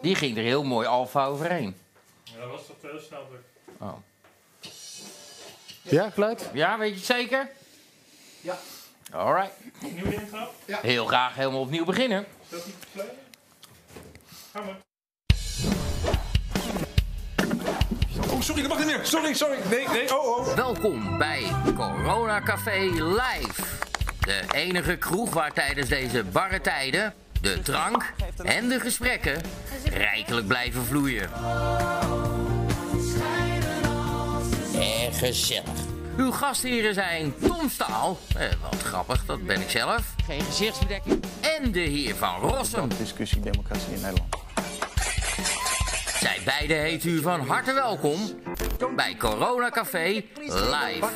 Die ging er heel mooi alfa overheen. Ja, dat was toch veel snel druk. Oh. Ja, geluid? Ja, weet je het zeker? Ja. Alright. Nieuwe intro? Heel graag helemaal opnieuw beginnen. Is dat niet versleten? Gaan we. Oh, sorry, dat mag niet meer. Sorry, sorry. Nee, nee, oh, oh. Welkom bij Corona Café Live. De enige kroeg waar tijdens deze barre tijden de drank en de gesprekken rijkelijk blijven vloeien. En gezellig. Uw gastheren zijn Tom Staal, eh, wat grappig, dat ben ik zelf. Geen gezichtsbedekking. En de heer Van Rossum. Discussie democratie in Nederland. Zij beiden heet u van harte welkom bij Corona Café Live.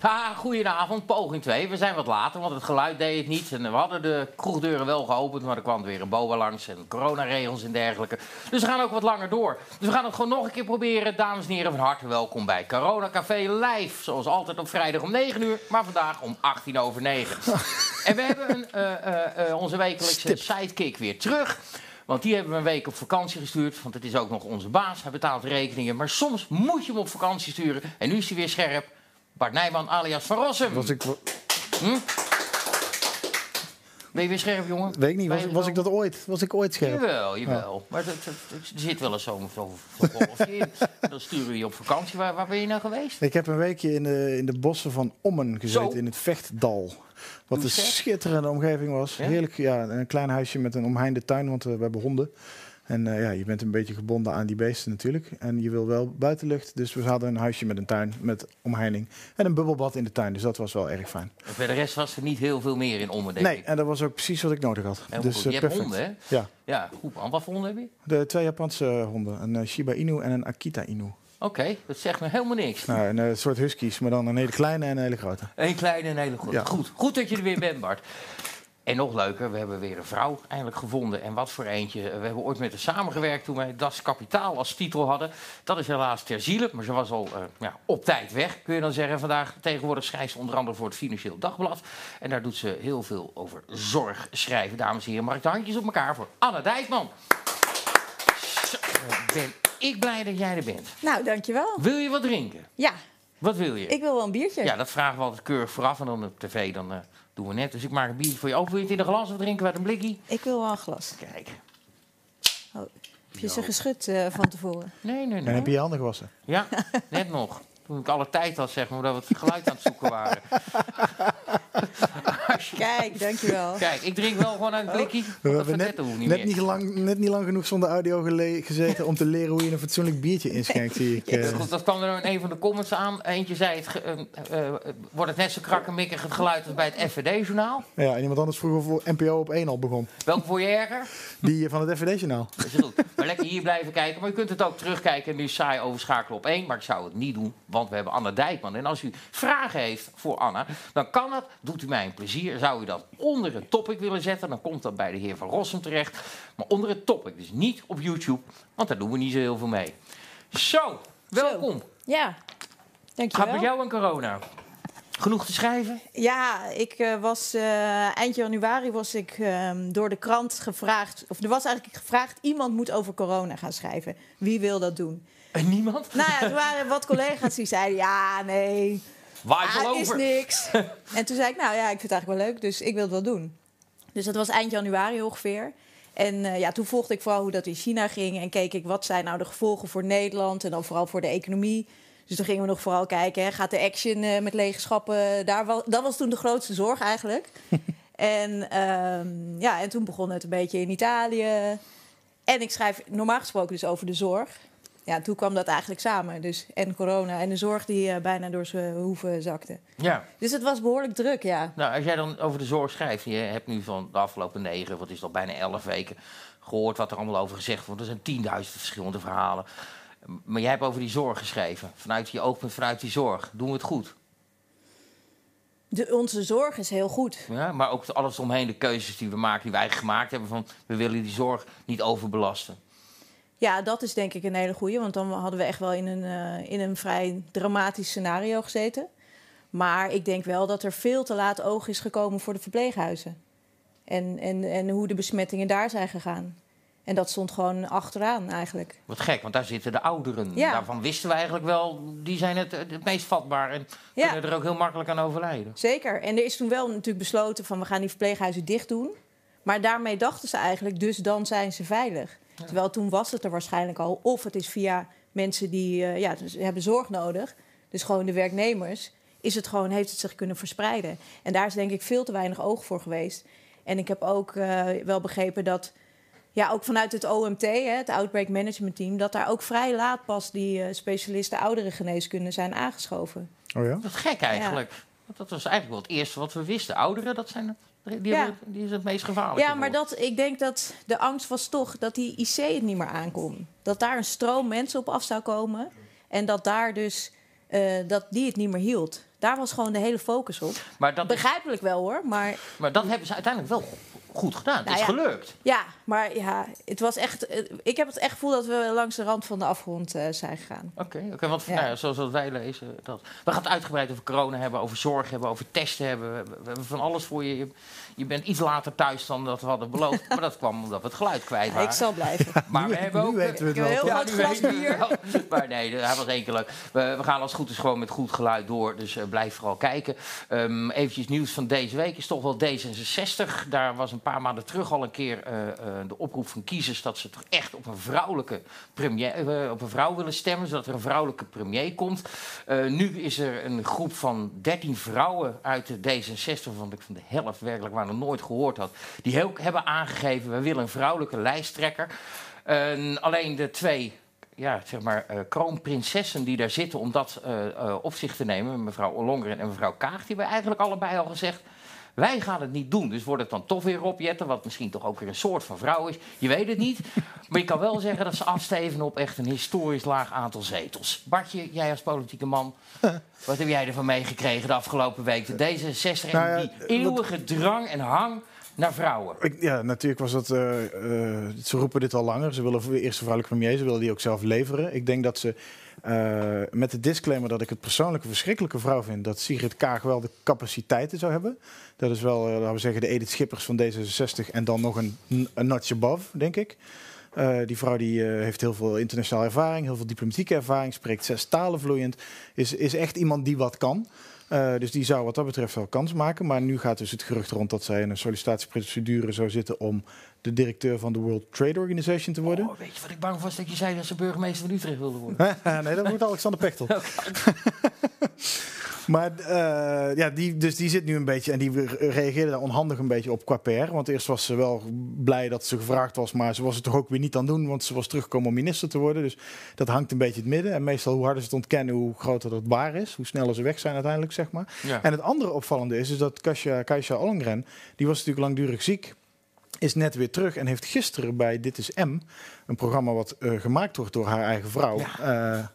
Ha, goedenavond, poging 2. We zijn wat later, want het geluid deed het niet. En we hadden de kroegdeuren wel geopend, maar er kwam weer een boa langs en coronaregels en dergelijke. Dus we gaan ook wat langer door. Dus we gaan het gewoon nog een keer proberen. Dames en heren, van harte welkom bij Corona Café Live. Zoals altijd op vrijdag om 9 uur, maar vandaag om 18 over 9. en we hebben een, eh, eh, eh, onze wekelijkse sidekick weer terug. Want die hebben we een week op vakantie gestuurd. Want het is ook nog onze baas. Hij betaalt rekeningen. Maar soms moet je hem op vakantie sturen. En nu is hij weer scherp. Bart Nijman alias Van Rossum. Was ik, Ben je weer scherp, jongen? weet ik niet, was, ik dat ooit? Was ik ooit scherp? Jawel, jawel. Maar het- het- er zit wel eens zo'n zo in. Dan sturen we je op vakantie. Waar, waar ben je nou geweest? Ik heb een weekje in de, in de bossen van Ommen gezeten, Zo. in het Vechtdal. Wat een schitterende omgeving was. Ja? Heerlijk, ja, een klein huisje met een omheinde tuin, want we hebben honden. En eh, ja, je bent een beetje gebonden aan die beesten natuurlijk. En je wil wel buitenlucht, dus we hadden een huisje met een tuin, met omheining. En een bubbelbad in de tuin, dus dat was wel erg fijn. En Bij de rest was er niet heel veel meer in Ommen, denk Nee, ik. en dat was ook precies wat ik nodig had. Helemaal dus goed. eh, Je hebt honden, hè? Ja, Ja, goed man. Wat voor honden heb je? de twee Japanse honden. Een eh, Shiba Inu en een Akita Inu. Oké, dat zegt me helemaal niks. Nou, een soort huskies, maar dan een hele kleine en een hele grote. Een kleine en een hele goede. Ja. Goed. Goed dat je er weer bent, Bart. En nog leuker, we hebben weer een vrouw eindelijk gevonden. En wat voor eentje. We hebben ooit met haar samengewerkt toen wij Das Kapitaal als titel hadden. Dat is helaas ter ziele, maar ze was al eh, ja, op tijd weg, kun je dan zeggen. Vandaag tegenwoordig schrijft ze onder andere voor het Financieel Dagblad. En daar doet ze heel veel over zorg schrijven. Dames en heren, mag ik de handjes op elkaar voor Anne Dijkman. Zo, ben ik blij dat jij er bent. Nou, dankjewel. Wil je wat drinken? Ja, Wat wil je? ik wil wel een biertje. Ja, dat vragen we altijd keurig vooraf en dan op tv dan, eh, doen we net. Dus ik maak een biertje voor je open. Wil je het in een glas of drinken uit een blikkie? Ik wil wel een glas. Kijk. Heb je ze geschud eh, van tevoren? Nee, nee, En nee. heb je je handen gewassen? Ja, net nog. Toen ik alle tijd had, zeg maar, dat we het geluid aan het zoeken waren. Kijk, dankjewel. Kijk, ik drink wel gewoon uit een blikkie. We want Dat hebben net, niet net, niet lang, net niet lang genoeg zonder audio gele- gezeten om te leren hoe je een fatsoenlijk biertje inschenkt, zie ik. Dat, is eh. dat kwam er in een van de comments aan. Eentje zei, het eh, wordt het net zo krakkemikkig het geluid als bij het FVD-journaal? Ja, en iemand anders vroeger voor NPO op 1 al begon. Welke voor je erger? Die eh, van het FVD-journaal. Dat is goed. Maar lekker hier blijven kijken. Maar u kunt het ook terugkijken en nu saai overschakelen op één. Maar ik zou het niet doen, want we hebben Anna Dijkman. En als u vragen heeft voor Anna, dan kan dat. Doet u mij een plezier. Zou u dat onder het topic willen zetten, dan komt dat bij de heer Van Rossum terecht. Maar onder het topic, dus niet op YouTube, want daar doen we niet zo heel veel mee. Zo, welkom. Ja, Gaat dankjewel. met jou en corona? Genoeg te schrijven? Ja, ik eh, was eh, eind januari was ik ehm, door de krant gevraagd, of er was eigenlijk gevraagd, iemand moet over corona gaan schrijven. Wie wil dat doen? En niemand? Nou ja, er waren wat collega's die zeiden, ja, nee, Waait ah, is niks. en toen zei ik, nou ja, ik vind het eigenlijk wel leuk, dus ik wil het wel doen. Dus dat was eind januari ongeveer. En eh, ja, toen volgde ik vooral hoe dat in China ging. En keek ik wat zijn nou de gevolgen voor Nederland en dan vooral voor de economie. Dus toen gingen we nog vooral kijken, hè, gaat de action eh, met lege schappen? Daar was, dat was toen de grootste zorg eigenlijk. en, ehm, ja, en toen begon het een beetje in Italië. En ik schrijf normaal gesproken dus over de zorg. Ja, toen kwam dat eigenlijk samen. Dus en corona en de zorg die eh, bijna door zijn hoeven zakte. Ja. Dus het was behoorlijk druk, ja. Nou, als jij dan over de zorg schrijft, je hebt nu van de afgelopen negen, wat is dat, bijna elf weken gehoord wat er allemaal over gezegd wordt. Er zijn tienduizend verschillende verhalen. Maar jij hebt over die zorg geschreven, vanuit je oogpunt, vanuit die zorg. Doen we het goed? De, onze zorg is heel goed. Ja? Maar ook alles omheen, de keuzes die we maken, die wij gemaakt hebben van, we willen die zorg niet overbelasten. Ja, dat is denk ik een hele goeie. Want dan hadden we echt wel in een, eh, in een vrij dramatisch scenario gezeten. Maar ik denk wel dat er veel te laat oog is gekomen voor de verpleeghuizen. En, en, en hoe de besmettingen daar zijn gegaan. En dat stond gewoon achteraan eigenlijk. Wat gek, want daar zitten de ouderen. Ja. Daarvan wisten we eigenlijk wel, die zijn het, het meest vatbaar en Ja. kunnen er ook heel makkelijk aan overlijden. Zeker. En er is toen wel natuurlijk besloten van we gaan die verpleeghuizen dicht doen. Maar daarmee dachten ze eigenlijk, dus dan zijn ze veilig. Terwijl toen was het er waarschijnlijk al. Of het is via mensen die eh, ja, dus hebben zorg nodig. Dus gewoon de werknemers. Is het gewoon, heeft het zich kunnen verspreiden. En daar is denk ik veel te weinig oog voor geweest. En ik heb ook eh, wel begrepen dat... Ja, ook vanuit het OMT, hè, het Outbreak Management Team... dat daar ook vrij laat pas die eh, specialisten ouderengeneeskunde zijn aangeschoven. Oh ja? Wat gek eigenlijk. Want dat was eigenlijk wel het eerste wat we wisten. Ouderen, dat zijn, die, Ja. hebben- die is het meest gevaarlijk. Ja, maar dat, ik denk dat de angst was toch dat die IC het niet meer aankon. Dat daar een stroom mensen op af zou komen. En dat daar dus eh, dat die het niet meer hield. Daar was gewoon de hele focus op. Maar dat, is- Begrijpelijk wel hoor, maar maar dat hebben ze uiteindelijk wel goed gedaan. Het Nou is ja. gelukt. ja, maar ja, het was echt. eh, Ik heb het echt gevoel dat we langs de rand van de afgrond eh, zijn gegaan. Oké, oké, want Ja. nou ja, zoals wij lezen, dat, we gaan het uitgebreid over corona hebben, over zorg hebben, over testen hebben. We, we hebben van alles voor je. Je. Bent iets later thuis dan dat we hadden beloofd, maar dat kwam omdat we het geluid kwijt Ja, waren. ik zal blijven. Maar we Nu- hebben nu ook. weten we het Ik heb wel. een heel groot glas we bier. het. Maar nee, hij was één keer leuk. We, we gaan als het goed is gewoon met goed geluid door. Dus eh, blijf vooral kijken. Ehm eventjes nieuws van deze week is toch wel D66. Daar was een paar maanden terug al een keer eh, eh, de oproep van kiezers... dat ze toch echt op een vrouwelijke premier, eh, op een vrouw willen stemmen... zodat er een vrouwelijke premier komt. Eh, nu is er een groep van 13 vrouwen uit de D66... waarvan ik van de helft werkelijk maar nooit gehoord had... die heel, hebben aangegeven, we willen een vrouwelijke lijsttrekker... En alleen de twee ja, zeg maar, eh, kroonprinsessen die daar zitten om dat eh, eh, op zich te nemen, mevrouw Ollongren en mevrouw Kaag, die hebben eigenlijk allebei al gezegd. Wij gaan het niet doen. Dus wordt het dan toch weer Rob Jetten, wat misschien toch ook weer een soort van vrouw is. Je weet het niet. Maar je kan wel zeggen dat ze afsteven op echt een historisch laag aantal zetels. Bartje, jij als politieke man, wat heb jij ervan meegekregen de afgelopen week? De D66 Nou ja, die eeuwige drang en hang naar vrouwen. Ik- ja, natuurlijk was dat. eh, eh, ze roepen dit al langer. Ze willen voor de eerste vrouwelijke premier. Ze willen die ook zelf leveren. Ik denk dat ze. Eh, met de disclaimer dat ik het persoonlijk een verschrikkelijke vrouw vind. dat Sigrid Kaag wel de capaciteiten zou hebben. Dat is wel, eh, laten we zeggen, de Edith Schippers van D66. en dan nog een, een notch above, denk ik. Eh, die vrouw die, heeft heel veel internationale ervaring, heel veel diplomatieke ervaring, spreekt zes talen vloeiend. Is, is echt iemand die wat kan. Dus die zou wat dat betreft wel kans maken. Maar nu gaat dus het gerucht rond dat zij in een sollicitatieprocedure zou zitten om de directeur van de World Trade Organization te worden. Oh, weet je wat ik bang was dat je zei dat ze burgemeester van Utrecht wilde worden? nee, dat wordt Alexander Pechtel. maar eh, ja, die, dus die zit nu een beetje en die re- reageerde daar onhandig een beetje op qua PR. Want eerst was ze wel blij dat ze gevraagd was, maar ze was het toch ook weer niet aan doen, want ze was teruggekomen om minister te worden. Dus dat hangt een beetje in het midden. En meestal hoe harder ze het ontkennen, hoe groter dat waar is. Hoe sneller ze weg zijn uiteindelijk, zeg maar. Ja. En het andere opvallende is, is dat Kasia, Kasia die was natuurlijk langdurig ziek, is net weer terug en heeft gisteren bij Dit is M, een programma wat eh, gemaakt wordt door haar eigen vrouw, eh,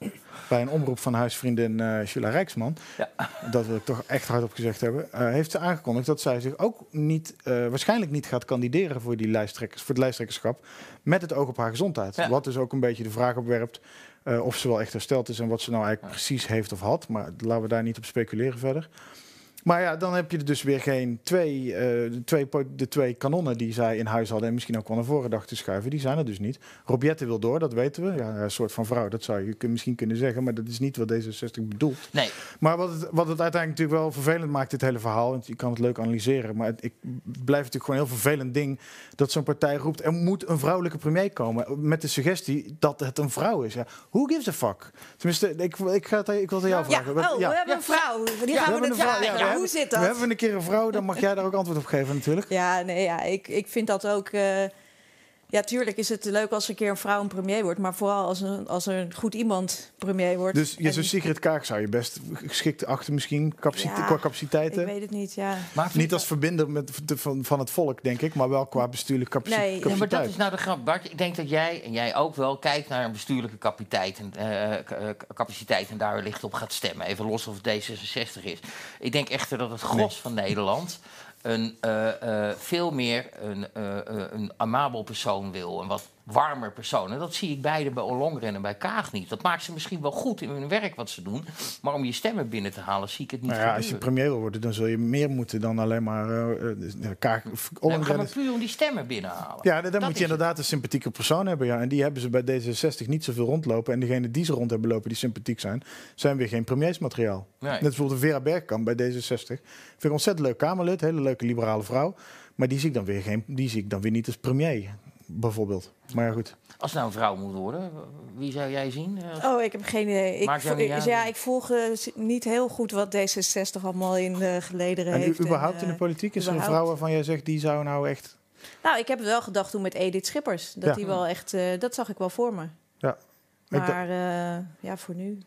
bij een omroep van huisvriendin eh Sheila Rijksman, Ja. dat wil ik toch echt hardop gezegd hebben, heeft ze aangekondigd dat zij zich ook niet, waarschijnlijk niet gaat kandideren voor, die lijsttrekkers, voor het lijsttrekkerschap, met het oog op haar gezondheid. Ja. Wat dus ook een beetje de vraag opwerpt of ze wel echt hersteld is en wat ze nou eigenlijk precies heeft of had. Maar laten we daar niet op speculeren verder. Maar ja, dan heb je er dus weer geen twee, eh, de, twee, de twee kanonnen die zij in huis hadden en misschien ook wel naar voren dachten te schuiven. Die zijn er dus niet. Robjette wil door, dat weten we. Ja, een soort van vrouw, dat zou je misschien kunnen zeggen, maar dat is niet wat D66 bedoelt. Nee, Maar wat het, wat het uiteindelijk natuurlijk wel vervelend maakt, dit hele verhaal, want je kan het leuk analyseren, maar het, ik blijf natuurlijk gewoon een heel vervelend ding dat zo'n partij roept, er moet een vrouwelijke premier komen, met de suggestie dat het een vrouw is. Ja, who gives a fuck? Tenminste, ik, ik, ga het, ik wil het aan jou Ja, vragen. oh, Ja. we hebben een vrouw. Die gaan we hebben het we Hoe hebben- zit We dat? hebben een keer een vrouw, dan mag jij daar ook antwoord op geven natuurlijk. Ja, nee, ja, ik, ik vind dat ook. eh, ja, tuurlijk is het leuk als een keer een vrouw een premier wordt. Maar vooral als, een, als er een goed iemand premier wordt. Dus je zo'n Sigrid Kaag zou je best geschikt achter misschien capacite- Ja, qua Ik capaciteiten. weet het niet, ja. maar Niet als verbinder met, de- van, van het volk, denk ik, maar wel qua bestuurlijke capaci- Nee. Maar Ja, maar dat capaciteit. is nou de grap, Bart. Ik denk dat jij en jij ook wel kijkt naar een bestuurlijke capaciteit en, eh, eh, capaciteit en daar wellicht op gaat stemmen. Even los of het D66 is. Ik denk echter dat het gros van Nederland een, eh, eh, veel meer een, eh, een amabel persoon wil. En wat warmer persoon. En dat zie ik beide bij Ollongren en bij Kaag niet. Dat maakt ze misschien wel goed in hun werk wat ze doen. Maar om je stemmen binnen te halen, zie ik het niet Nou ja, als je premier wil worden, dan zul je meer moeten dan alleen maar eh, eh, Kaag. Nee, we gaan maar puur om die stemmen binnenhalen. Ja, dan Dat moet je het. inderdaad een sympathieke persoon hebben. Ja. En die hebben ze bij D66 niet zoveel rondlopen. En degene die ze rond hebben lopen die sympathiek zijn, zijn weer geen premiersmateriaal. Nee. Net bijvoorbeeld Vera Bergkamp bij D66. Vind ik een ontzettend leuk Kamerlid, hele leuke liberale vrouw. Maar die zie ik dan weer, geen, die zie ik dan weer niet als premier, bijvoorbeeld. Maar ja, goed. Als het nou een vrouw moet worden, wie zou jij zien? Eh, Oh, ik heb geen idee. Ik, vo- ja, ik volg eh, niet heel goed wat D66 allemaal in de gelederen En u, heeft. überhaupt in eh, de politiek is er een vrouw waarvan jij zegt, die zou nou echt... Nou, ik heb het wel gedacht toen met Edith Schippers. Dat Ja. die wel echt, eh, dat zag ik wel voor me. Ja. Maar eh, ja, voor nu.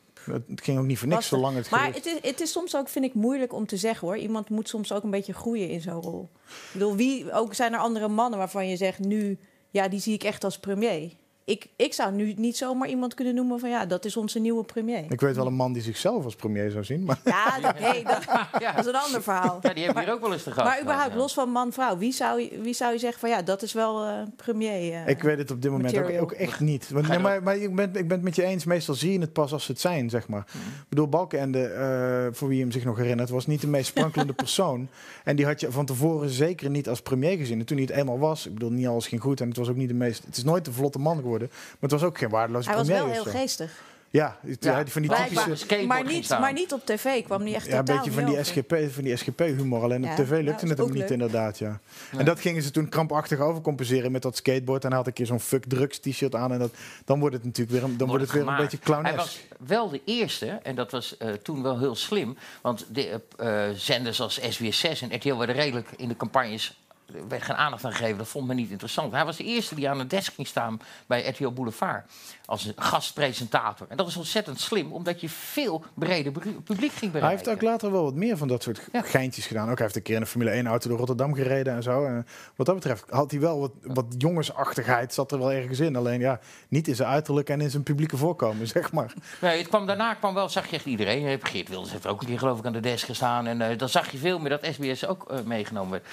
Het ging ook niet voor niks, Lastig. zolang het... Maar het is, het is soms ook, vind ik, moeilijk om te zeggen hoor. Iemand moet soms ook een beetje groeien in zo'n rol. Ik bedoel, wie, ook zijn er andere mannen waarvan je zegt nu, ja, die zie ik echt als premier. Ik, ik zou nu niet zomaar iemand kunnen noemen van ja, dat is onze nieuwe premier. Ik weet wel een man die zichzelf als premier zou zien, maar... Ja, dat, nee, dat, ja. dat is een ander verhaal. ja, die hebben hier ook wel eens te gast. Maar überhaupt, ja. los van man-vrouw, wie zou, je- wie zou je zeggen van ja, dat is wel eh, premier? eh? Ik weet het op dit moment ook, echt niet. Want, nee, maar maar ik, ben, ik ben het met je eens. Meestal zie je het pas als ze het zijn, zeg maar. Mhm. Ik bedoel, Balkenende, eh voor wie hem zich nog herinnert... was niet de meest sprankelende persoon. En die had je van tevoren zeker niet als premier gezien. En toen hij het eenmaal was... Ik bedoel, niet alles ging goed. En het was ook niet de meest... Het is nooit de vlotte man geworden. Maar het was ook geen waardeloze Hij was wel heel geestig. Ja, het- Ja, hij had van die typische... Maar niet, maar niet op tv, kwam niet echt Ja, een beetje van die. SGP, van die SGP-humor. Alleen Ja, op tv lukte het hem ook niet, leuk. inderdaad. Ja. En dat gingen ze toen krampachtig overcompenseren met dat skateboard. En hij had een keer zo'n fuck drugs t-shirt aan. En dat, dan wordt het natuurlijk weer, een, dan wordt het weer een beetje clownesk. Hij was wel de eerste, en dat was eh, toen wel heel slim. Want de eh, zenders als SBS6 en RTL werden redelijk in de campagnes... Er werd geen aandacht aan gegeven, dat vond men niet interessant. Hij was de eerste die aan de desk ging staan bij RTL Boulevard. Als een gastpresentator. En dat is ontzettend slim, omdat je veel breder publiek ging bereiken. Hij heeft ook later wel wat meer van dat soort Ja. geintjes gedaan. Ook hij heeft een keer in een Formule 1 auto door Rotterdam gereden en zo. En wat dat betreft had hij wel wat, wat jongensachtigheid zat er wel ergens in. Alleen ja, niet in zijn uiterlijk en in zijn publieke voorkomen, zeg maar. Nee, het kwam, daarna kwam wel, zag je echt iedereen. Eh, Geert Wilders heeft ook een keer geloof ik aan de desk gestaan. En eh, dan zag je veel meer dat SBS ook eh, meegenomen werd.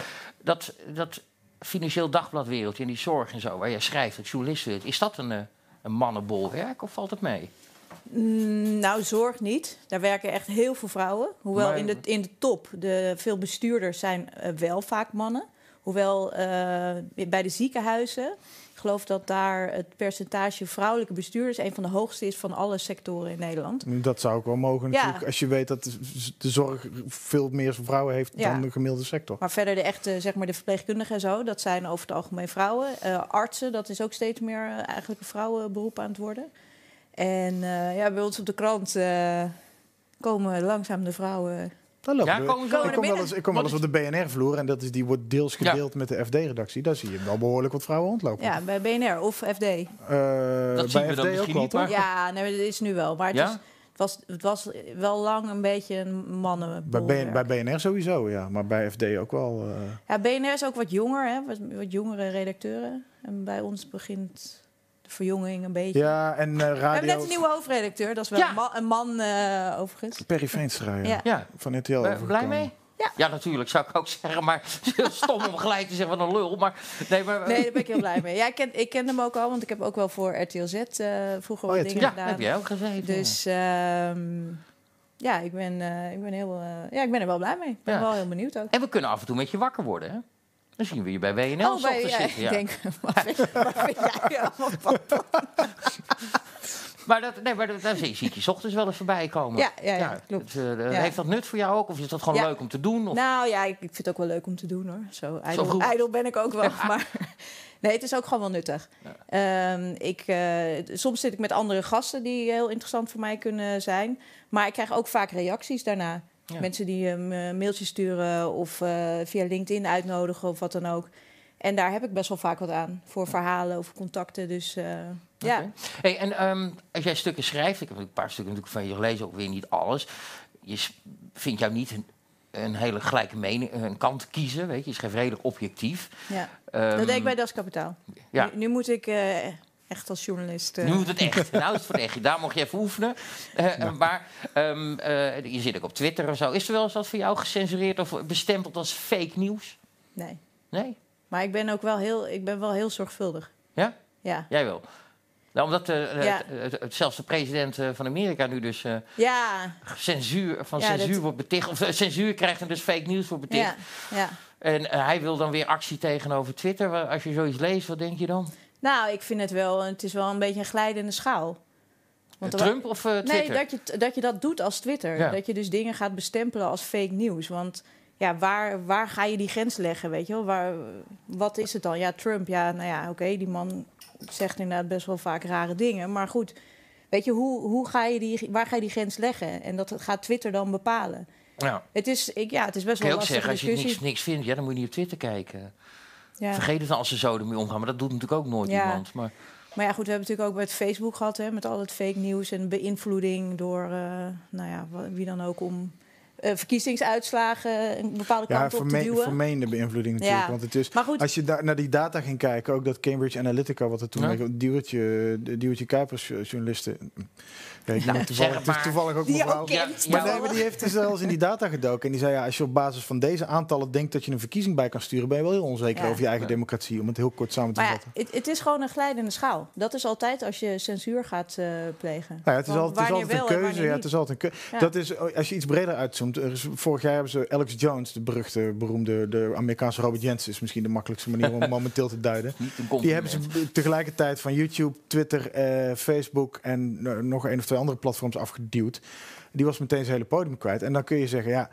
Dat, dat financieel dagbladwereldje en die zorg en zo, waar jij schrijft, dat journalist wordt, is dat een, eh, een mannenbolwerk of valt het mee? Mm, nou, zorg niet. Daar werken echt heel veel vrouwen. Hoewel Maar- in, de, in de top, de, veel bestuurders zijn eh, wel vaak mannen. Hoewel eh, bij de ziekenhuizen, geloof dat daar het percentage vrouwelijke bestuurders een van de hoogste is van alle sectoren in Nederland. Dat zou ook wel mogen Ja. natuurlijk. Als je weet dat de- zorg veel meer vrouwen heeft Ja. dan de gemiddelde sector. Maar verder de echte, zeg maar de verpleegkundigen en zo, dat zijn over het algemeen vrouwen. Eh, artsen, dat is ook steeds meer eh, eigenlijk een vrouwenberoep aan het worden. En eh, ja, bij ons op de krant komen langzaam de vrouwen. Lopen Ja, we- komen ik, kom wel eens, ik kom wel eens op de BNR-vloer en dat is, die wordt deels Ja. gedeeld met de FD-redactie. Daar zie je wel behoorlijk wat vrouwen rondlopen. Ja, bij BNR of FD. Eh, zien bij we FD dan ook niet, maar- Ja, nee, dat is nu wel. Maar het, Ja? is, het, was, het was wel lang een beetje een Bij. BN, bij BNR sowieso, ja. Maar bij FD ook wel. eh, Ja, BNR is ook wat jonger, hè? Wat, wat jongere redacteuren. En bij ons begint de verjonging een beetje. ja, en eh, We hebben radio... net een nieuwe hoofdredacteur. Dat is wel Ja. een, ma- een man, eh, overigens. Perry Veenstra, ja. Van RTL. ben je blij mee? Ja. natuurlijk, zou ik ook zeggen. Maar stom om gelijk te zeggen van een lul. Maar, nee, maar, Nee, daar ben ik heel blij mee. Ja, ik, ken, ik kende hem ook al, want ik heb ook wel voor RTL Z eh, vroeger Oh, wat ja, dingen ja, gedaan. heb jij ook gezeten. Dus ehm, ja, ik ben, eh, ik, ben heel, ja, ik ben er wel blij mee. Ik ben Ja. wel heel benieuwd ook. En we kunnen af en toe met je wakker worden, hè? Dan zien we je bij WNL oh, bij, ochtends ja, zitten. ik Ja. denk, wat vind, wat vind jij allemaal van? Maar, dat, nee, maar dat, daar zie zie ik je ochtends wel eens voorbij komen. Ja, ja, ja, klopt. het, eh. Heeft dat nut voor jou ook? Of is dat gewoon leuk om te doen? Of? Nou ja, ik, ik vind het ook wel leuk om te doen hoor. Zo ijdel ben ik ook wel. Maar nee, het is ook gewoon wel nuttig. Ehm, ik, eh, soms zit ik met andere gasten die heel interessant voor mij kunnen zijn. Maar ik krijg ook vaak reacties daarna. Ja. Mensen die een mailtje sturen of eh, via LinkedIn uitnodigen of wat dan ook. En daar heb ik best wel vaak wat aan. Voor verhalen of contacten. Dus eh, ja. Hey, en ehm, als jij stukken schrijft, ik heb een paar stukken natuurlijk van je gelezen, ook weer niet alles. Je vindt jou niet een, een hele gelijke mening, een kant kiezen, weet je. Je schrijft redelijk objectief. ja. Ehm, dat deed ik bij Das Kapitaal. ja. Nu, nu moet ik eh, echt als journalist... eh, Nu moet het echt. Nou het voor echt. Daar mocht je even oefenen. Eh, Maar ehm, eh, je zit ook op Twitter en zo. Is er wel eens wat voor jou gecensureerd of bestempeld als fake nieuws? Nee. Nee? Maar ik ben ook wel heel, ik ben wel heel zorgvuldig. Ja? Ja. Jij wel. Nou, omdat Ja. het- zelfs de president van Amerika nu dus Ja, censuur, van Ja, censuur dat- wordt beticht. Of censuur krijgt en dus fake nieuws wordt beticht. ja, ja. En hij wil dan weer actie tegenover Twitter. Als je zoiets leest, wat denk je dan? Nou, ik vind het wel, het is wel een beetje een glijdende schaal. Want wa- Trump of eh, Twitter? Nee, dat je, dat je dat doet als Twitter. Ja. Dat je dus dingen gaat bestempelen als fake nieuws. Want ja, waar, waar ga je die grens leggen, weet je wel? Waar, wat is het dan? Ja, Trump, ja, nou ja, oké, die man zegt inderdaad best wel vaak rare dingen. Maar goed, weet je, hoe, hoe ga je die, waar ga je die grens leggen? En dat gaat Twitter dan bepalen. Ja. Het is, ik, ja, het is best wel je ook zeggen, als je niks, niks vindt, ja, dan moet je niet op Twitter kijken. Ja. Vergeet het dan als ze zo ermee omgaan. Maar dat doet natuurlijk ook nooit Ja. iemand. Maar, Maar ja, goed, we hebben natuurlijk ook met Facebook gehad, hè, met al het fake nieuws en beïnvloeding door, eh, nou ja, wie dan ook om eh, verkiezingsuitslagen een bepaalde Ja, kant op te duwen. vermeende beïnvloeding natuurlijk. Ja. Want het is, Maar goed, als je daar naar die data ging kijken, ook dat Cambridge Analytica, wat er toen Ja. ja. Diewertje, de Diewertje Kuipers eh, journalisten. Ja, ik Nou, toevallig, zeg het is toevallig ook mevrouw. Ja, Maar nee, maar die heeft dus zelfs in die data gedoken. En die zei, ja, als je op basis van deze aantallen denkt dat je een verkiezing bij kan sturen, ben je wel heel onzeker Ja. over je eigen Ja. democratie. Om het heel kort samen te ja, vatten. het, het is gewoon een glijdende schaal. Dat is altijd als je censuur gaat eh, plegen. Nou ja, het is Van altijd, het is altijd een keuze. Ja, het is altijd een keuze. Ja. Dat is, als je iets breder uitzoomt. Er is, vorig jaar hebben ze Alex Jones, de beruchte, beroemde, de Amerikaanse Robert Jensen, is misschien de makkelijkste manier om hem momenteel te duiden. Die hebben ze tegelijkertijd van YouTube, Twitter, eh, Facebook en eh, nog een of twee andere platforms afgeduwd. Die was meteen zijn hele podium kwijt. En dan kun je zeggen, ja,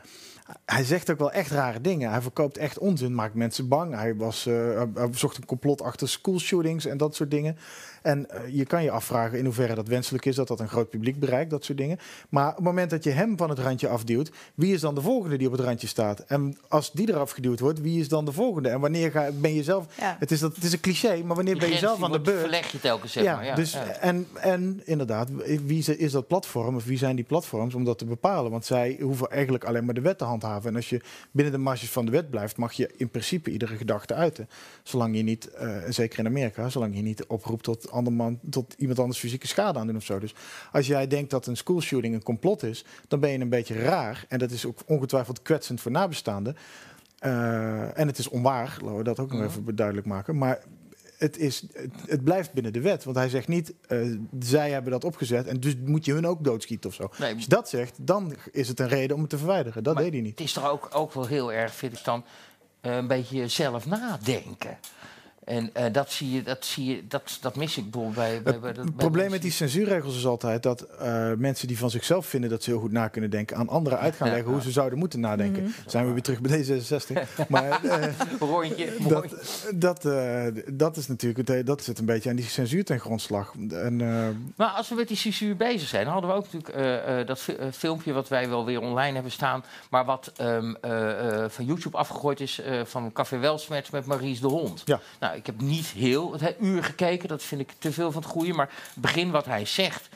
hij zegt ook wel echt rare dingen. Hij verkoopt echt onzin, maakt mensen bang. Hij, was, hij- hij zocht een complot achter schoolshootings en dat soort dingen. En eh, je kan je afvragen in hoeverre dat wenselijk is, dat dat een groot publiek bereikt, dat soort dingen. Maar op het moment dat je hem van het randje afduwt, wie is dan de volgende die op het randje staat? En als die eraf geduwd wordt, wie is dan de volgende? En wanneer ga, ben je zelf... Ja. Het is, dat, het is een cliché, maar wanneer Die ben je zelf aan de beurt? verleg je telkens, zeg ja, maar. Ja, dus, ja. En, en inderdaad, wie is, is dat platform of wie zijn die platforms om dat te bepalen? Want zij hoeven eigenlijk alleen maar de wet te handhaven. En als je binnen de marges van de wet blijft, mag je in principe iedere gedachte uiten. Zolang je niet, eh, zeker in Amerika, zolang je niet oproept tot, anderman, tot iemand anders fysieke schade aan doen of zo. Dus als jij denkt dat een schoolshooting een complot is, dan ben je een beetje raar. En dat is ook ongetwijfeld kwetsend voor nabestaanden. Eh, en het is onwaar, laten we dat ook nog Mhm. even duidelijk maken. Maar het, is, het, het blijft binnen de wet. Want hij zegt niet, eh, zij hebben dat opgezet en dus moet je hun ook doodschieten of zo. Nee, Als je dat zegt, dan is het een reden om het te verwijderen. Dat deed hij niet. Het is toch ook, ook wel heel erg, vind ik dan, eh, een beetje zelf nadenken. En eh, dat zie je, dat zie je, dat, dat mis ik bij, bij, bij, Het probleem met die censuurregels is altijd dat eh, mensen die van zichzelf vinden dat ze heel goed na kunnen denken, aan anderen uit gaan leggen ja. hoe ze zouden moeten nadenken. Mhm. Zijn we weer terug bij D66. maar eh, rondje. dat, dat, dat is natuurlijk, het, dat zit een beetje aan die censuur ten grondslag. En, Maar als we met die censuur bezig zijn, dan hadden we ook natuurlijk dat fi- filmpje wat wij wel weer online hebben staan, maar wat ehm, eh, eh, van YouTube afgegooid is van Café Welsmets met Maries de Hond. Ja. Nou, ik heb niet heel het he- uur gekeken, dat vind ik te veel van het goede, maar begin wat hij zegt.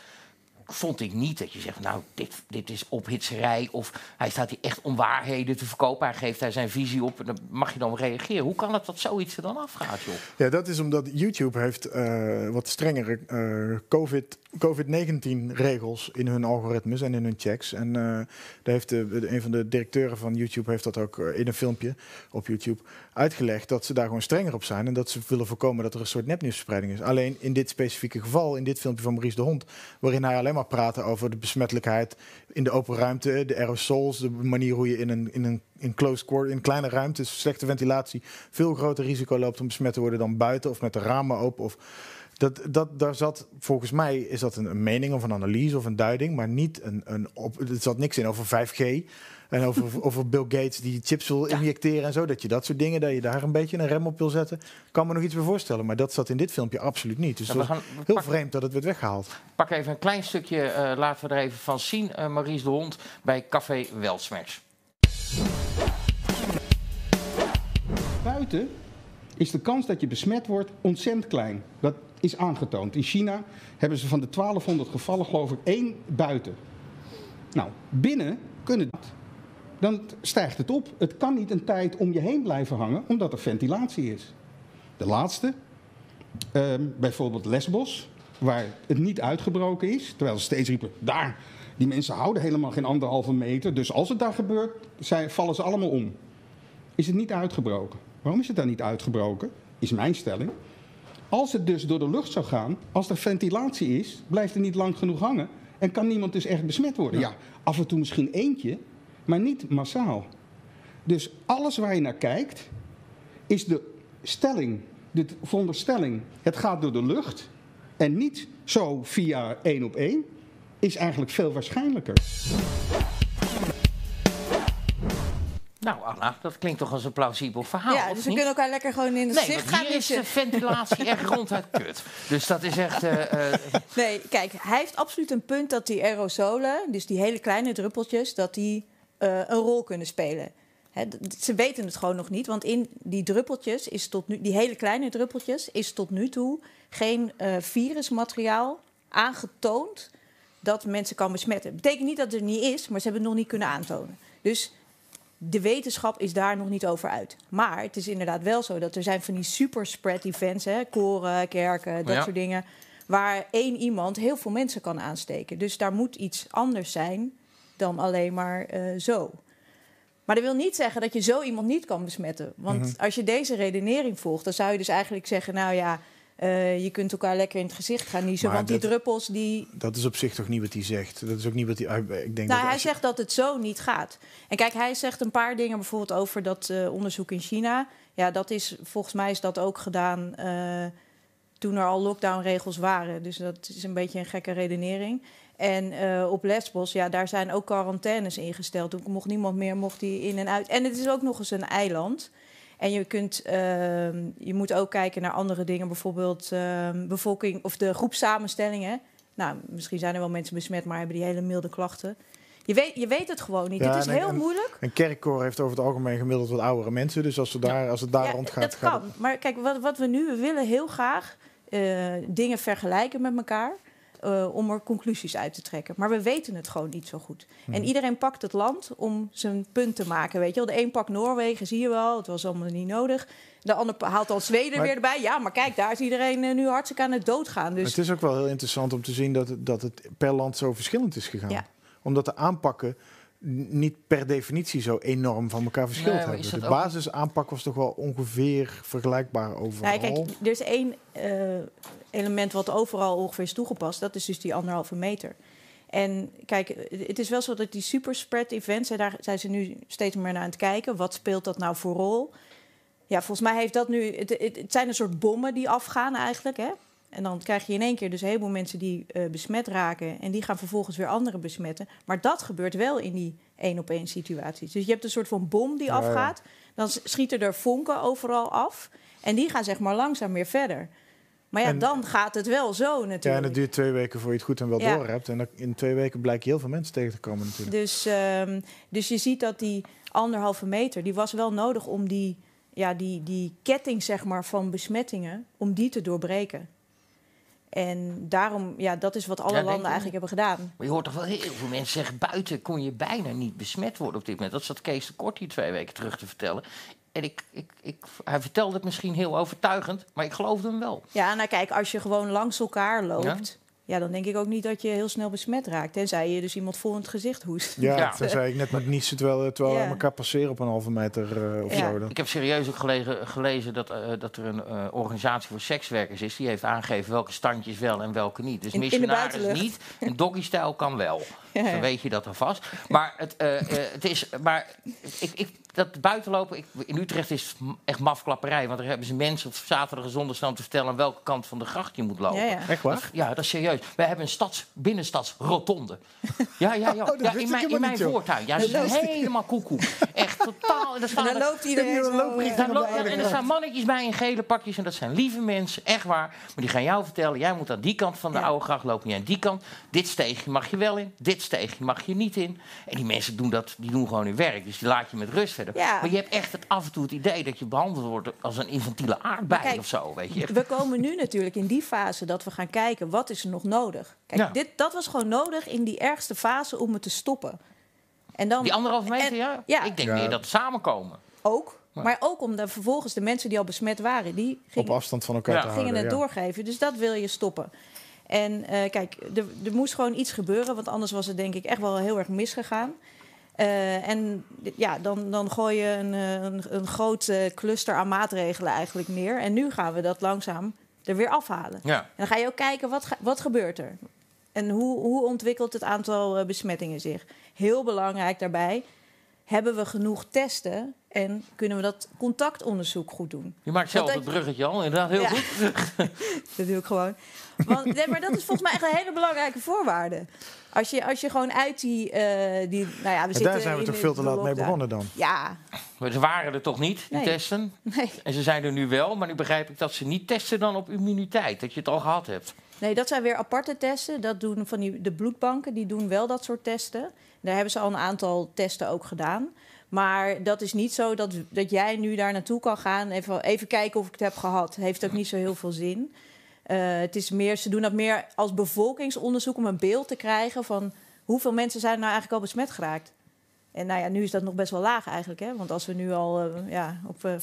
Vond ik niet dat je zegt, nou, dit, dit is ophitserij. Of hij staat hier echt onwaarheden te verkopen. Hij geeft daar zijn visie op en dan mag je dan reageren. Hoe kan het dat zoiets er dan afgaat, joh? Ja, dat is omdat YouTube heeft eh, wat strengere eh, COVID, COVID-19-regels in hun algoritmes en in hun checks. En eh, daar heeft de, een van de directeuren van YouTube heeft dat ook in een filmpje op YouTube uitgelegd dat ze daar gewoon strenger op zijn en dat ze willen voorkomen dat er een soort nepnieuwsverspreiding is. Alleen in dit specifieke geval, in dit filmpje van Maurice de Hond, waarin hij alleen maar praatte over de besmettelijkheid in de open ruimte, de aerosols, de manier hoe je in een, in een in close quarter, in kleine ruimtes, slechte ventilatie, veel groter risico loopt om besmet te worden dan buiten of met de ramen open. Of dat, dat, daar zat, volgens mij is dat een, een mening of een analyse of een duiding, maar niet een, een op, er zat niks in over 5G. En over, over Bill Gates die chips wil Ja. injecteren en zo. Dat je dat soort dingen, dat je daar een beetje een rem op wil zetten. Kan me nog iets bij voorstellen. Maar dat zat in dit filmpje absoluut niet. Dus het we was gaan, we heel vreemd dat het werd weggehaald. pak even een klein stukje, eh, laten we er even van zien. eh Maries de Hond bij Café Welsmers. Buiten is de kans dat je besmet wordt ontzettend klein. Dat is aangetoond. In China hebben ze van de 1200 gevallen geloof ik één buiten. Nou, binnen kunnen dat. Dan stijgt het op. Het kan niet een tijd om je heen blijven hangen, omdat er ventilatie is. De laatste, ehm, bijvoorbeeld Lesbos, waar het niet uitgebroken is. Terwijl ze steeds riepen, daar, die mensen houden helemaal geen anderhalve meter. Dus als het daar gebeurt, zij, vallen ze allemaal om is het niet uitgebroken. Waarom is het dan niet uitgebroken? Is mijn stelling. Als het dus door de lucht zou gaan, als er ventilatie is, blijft het niet lang genoeg hangen. En kan niemand dus echt besmet worden. Ja, af en toe misschien eentje, maar niet massaal. Dus alles waar je naar kijkt, is de stelling, de veronderstelling, het gaat door de lucht en niet zo via één op één, is eigenlijk veel waarschijnlijker. Nou, Anna, dat klinkt toch als een plausibel verhaal, ja, of dus we niet? kunnen elkaar lekker gewoon in het Nee, want gaan is de ventilatie echt ronduit kut. Dus dat is echt... eh, eh, Nee, kijk, hij heeft absoluut een punt dat die aerosolen, dus die hele kleine druppeltjes, dat die eh, een rol kunnen spelen. Ze weten het gewoon nog niet, want in die druppeltjes is tot nu, die hele kleine druppeltjes, is tot nu toe geen eh, virusmateriaal aangetoond dat mensen kan besmetten. Betekent niet dat het er niet is, maar ze hebben het nog niet kunnen aantonen. Dus de wetenschap is daar nog niet over uit. Maar het is inderdaad wel zo dat er zijn van die super spread events, hè, koren, kerken, dat Ja. soort dingen, waar één iemand heel veel mensen kan aansteken. Dus daar moet iets anders zijn dan alleen maar eh, zo. Maar dat wil niet zeggen dat je zo iemand niet kan besmetten. Want Mhm. als je deze redenering volgt, dan zou je dus eigenlijk zeggen: Nou ja, eh, je kunt elkaar lekker in het gezicht gaan niezen. Maar want die druppels die, Dat is op zich toch niet wat hij zegt. Dat is ook niet wat hij... Ik denk nou, dat hij je- zegt dat het zo niet gaat. En kijk, hij zegt een paar dingen bijvoorbeeld over dat eh, onderzoek in China. Ja, dat is volgens mij is dat ook gedaan toen er al lockdownregels waren. Dus dat is een beetje een gekke redenering. En eh, op Lesbos, ja, daar zijn ook quarantaines ingesteld. Toen mocht niemand meer mocht die in en uit. En het is ook nog eens een eiland. En je, kunt, ehm, je moet ook kijken naar andere dingen, bijvoorbeeld ehm, bevolking of de groepsamenstellingen. Nou, misschien zijn er wel mensen besmet, maar hebben die hele milde klachten. Je weet, je weet het gewoon niet. Ja, het is heel moeilijk. Een kerkkoor heeft over het algemeen gemiddeld wat oudere mensen. Dus als, we daar, als het daar Ja, rond gaat... dat gaat kan. Maar kijk, wat, wat we nu we willen heel graag eh, dingen vergelijken met elkaar. Eh, om er conclusies uit te trekken. Maar we weten het gewoon niet zo goed. En iedereen pakt het land om zijn punt te maken. Weet je wel, de een pakt Noorwegen, zie je wel. Het was allemaal niet nodig. De ander haalt dan Zweden Maar- weer erbij. Ja, maar kijk, daar is iedereen eh, nu hartstikke aan het doodgaan. Dus Het is ook wel heel interessant om te zien dat het, dat het per land zo verschillend is gegaan. Ja. Omdat de aanpakken niet per definitie zo enorm van elkaar verschild Nee, hebben. De basisaanpak was toch wel ongeveer vergelijkbaar overal. Nou, kijk, er is één eh, element wat overal ongeveer is toegepast. Dat is dus die anderhalve meter. En kijk, het is wel zo dat die superspread events, en daar zijn ze nu steeds meer naar aan het kijken. Wat speelt dat nou voor rol? Ja, volgens mij heeft dat nu. Het, het, het zijn een soort bommen die afgaan eigenlijk. Hè? En dan krijg je in één keer dus een heleboel mensen die eh, besmet raken. En die gaan vervolgens weer anderen besmetten. Maar dat gebeurt wel in die één op één situaties. Dus je hebt een soort van bom die Ja, afgaat. Dan schieten er vonken overal af. En die gaan zeg maar langzaam weer verder. Maar ja, En- dan gaat het wel zo natuurlijk. Ja, en het duurt twee weken voor je het goed en wel Ja. door hebt. En dan in twee weken blijkt je heel veel mensen tegen te komen natuurlijk. Dus, ehm, dus je ziet dat die anderhalve meter, die was wel nodig om die, ja, die, die ketting zeg maar, van besmettingen, om die te doorbreken. En daarom, ja, dat is wat alle Ja, landen eigenlijk hebben gedaan. Maar je hoort toch wel heel veel mensen zeggen... buiten kon je bijna niet besmet worden op dit moment. Dat zat Kees de Kort hier twee weken terug te vertellen. En ik, ik, ik, hij vertelde het misschien heel overtuigend... maar ik geloofde hem wel. Ja, nou kijk, als je gewoon langs elkaar loopt, ja. Dan denk ik ook niet dat je heel snel besmet raakt. Tenzij je dus iemand vol in het gezicht hoest. Ja, Ja. zei ik net met niezen terwijl, terwijl Ja. we elkaar passeren op een halve meter eh, of Ja. zo. Dan. Ik heb serieus ook gelegen, gelezen dat, eh, dat er een eh, organisatie voor sekswerkers is... die heeft aangegeven welke standjes wel en welke niet. Dus In- missionaris buitenlucht. niet, en doggy-stijl kan wel. Ja, ja. Dan weet je dat alvast. Maar, het, eh, eh, het is, maar ik, ik, dat buitenlopen, ik, in Utrecht is echt mafklapperij. Want daar hebben ze mensen op zaterdag en zondag staan te vertellen... aan welke kant van de gracht je moet lopen. Ja, ja. Echt waar? Ja, dat is serieus. Wij hebben een stads, binnenstadsrotonde. Ja, ja, ja. Oh, in mijn, in mijn voortuin. Ja, ze zijn helemaal koekoe. Echt totaal. En, er dan er- loopt iedereen loopt- ja, en er staan mannetjes bij in gele pakjes en dat zijn lieve mensen, echt waar. Maar die gaan jou vertellen, jij moet aan die kant van de Ja. oude gracht lopen, niet aan die kant. Dit steegje mag je wel in, dit steegje mag je niet in. En die mensen doen, dat, die doen gewoon hun werk, dus die laat je met rust verder. Ja. Maar je hebt echt het, af en toe het idee dat je behandeld wordt als een infantiele aardbei Kijk, of zo, weet je. We komen nu natuurlijk in die fase dat we gaan kijken wat is er nog nodig. Kijk, Ja. dit, dat was gewoon nodig in die ergste fase om het te stoppen. En dan Die anderhalve meter, en- ja? ja. Ik denk Ja. meer dat we samenkomen. ook, maar ook om dan vervolgens de mensen die al besmet waren, die Op gingen, afstand van elkaar Ja. te gingen het ja. doorgeven. Dus dat wil je stoppen. En eh, kijk, er, er moest gewoon iets gebeuren, want anders was het denk ik echt wel heel erg misgegaan. Eh, en ja, dan, dan gooi je een, eh, een, een groot cluster aan maatregelen eigenlijk neer. En nu gaan we dat langzaam er weer afhalen. Ja. En dan ga je ook kijken, wat, ga- wat gebeurt er? En hoe, hoe ontwikkelt het aantal besmettingen zich? Heel belangrijk daarbij, hebben we genoeg testen... en kunnen we dat contactonderzoek goed doen? Je maakt zelf het bruggetje al, inderdaad heel Ja. goed. Dat doe ik gewoon. Want, nee, maar dat is volgens mij echt een hele belangrijke voorwaarde. Als je, als je gewoon uit die... eh, die nou ja, we daar zijn we toch veel te laat mee begonnen dan. Ja, Maar ze waren er toch niet, die Nee. testen? nee. En ze zijn er nu wel, maar nu begrijp ik dat ze niet testen dan op immuniteit. Dat je het al gehad hebt. Nee, dat zijn weer aparte testen. Dat doen van die, de bloedbanken, die doen wel dat soort testen. Daar hebben ze al een aantal testen ook gedaan. Maar dat is niet zo dat, dat jij nu daar naartoe kan gaan. Even, even kijken of ik het heb gehad. Heeft ook niet zo heel veel zin. Eh, het is meer, ze doen dat meer als bevolkingsonderzoek om een beeld te krijgen van hoeveel mensen zijn er nou eigenlijk al besmet geraakt. En nou ja, nu is dat nog best wel laag eigenlijk. Hè? Want als we nu al eh, ja, op eh, 50%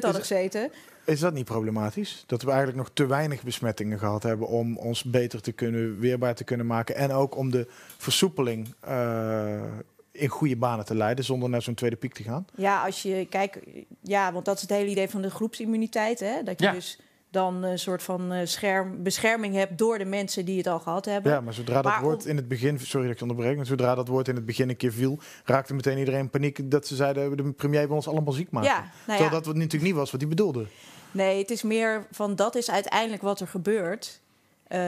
hadden gezeten. Is dat niet problematisch? Dat we eigenlijk nog te weinig besmettingen gehad hebben om ons beter te kunnen, weerbaar te kunnen maken. En ook om de versoepeling eh, in goede banen te leiden zonder naar zo'n tweede piek te gaan. Ja, als je kijkt, ja, want dat is het hele idee van de groepsimmuniteit. Hè? Dat je Ja. dus dan een soort van eh, scherm, bescherming hebt door de mensen die het al gehad hebben. Ja, maar zodra dat woord in het begin, sorry dat ik je onderbreek, maar zodra dat woord in het begin een keer viel, raakte meteen iedereen in paniek dat ze zeiden de premier wil ons allemaal ziek maken. Ja, nou Terwijl ja. dat wat natuurlijk niet was wat hij bedoelde. Nee, het is meer van dat is uiteindelijk wat er gebeurt. Eh,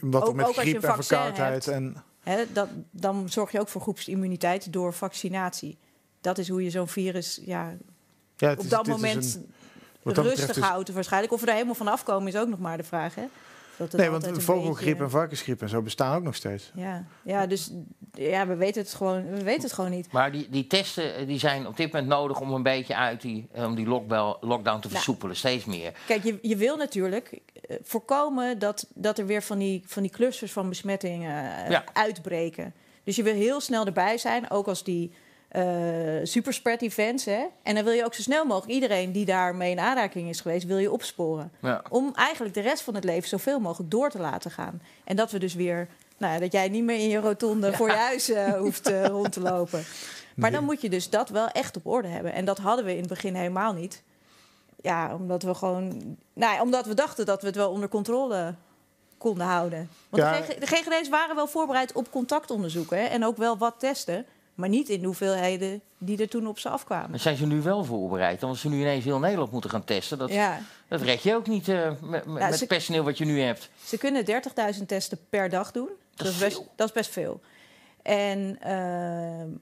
Wat er ook, met ook als je griep een en vaccin verkoudheid hebt, en dat, dan zorg je ook voor groepsimmuniteit door vaccinatie. Dat is hoe je zo'n virus ja, ja, op is- dat moment een- betreft rustig houdt waarschijnlijk. Of we er helemaal van afkomen is ook nog maar de vraag. Hè? Dat het Nee, want vogelgriep beetje- en varkensgriep en zo bestaan ook nog steeds. Ja, ja dus ja, we weten het gewoon, we weten het gewoon niet. Maar die, die testen eh, die zijn op dit moment nodig om een beetje uit die, eh, om die lockdown, lockdown te Nou. versoepelen. Steeds meer. Kijk, je, je wil natuurlijk eh, voorkomen dat, dat er weer van die, van die clusters van besmettingen Ja. uitbreken. Dus je wil heel snel erbij zijn, ook als die superspread events. Hè? En dan wil je ook zo snel mogelijk iedereen die daarmee in aanraking is geweest, wil je opsporen. Ja. Om eigenlijk de rest van het leven zoveel mogelijk door te laten gaan. En dat we dus weer, nou, ja, dat jij niet meer in je rotonde voor je huis eh, hoeft eh, rond te lopen. Maar dan moet je dus dat wel echt op orde hebben. En dat hadden we in het begin helemaal niet. Ja, omdat we gewoon, nou, ja, omdat we dachten dat we het wel onder controle konden houden. Want Ja. de, GG de GGD's waren wel voorbereid op contactonderzoeken en ook wel wat testen. Maar niet in de hoeveelheden die er toen op ze afkwamen. Dan zijn ze nu wel voorbereid. Dan als ze nu ineens heel Nederland moeten gaan testen. Dat, Ja, dat red je ook niet eh, met, met, Ja, met het personeel wat je nu hebt. Ze kunnen 30.000 testen per dag doen. Dat, is is best, veel. dat is best veel. En, eh,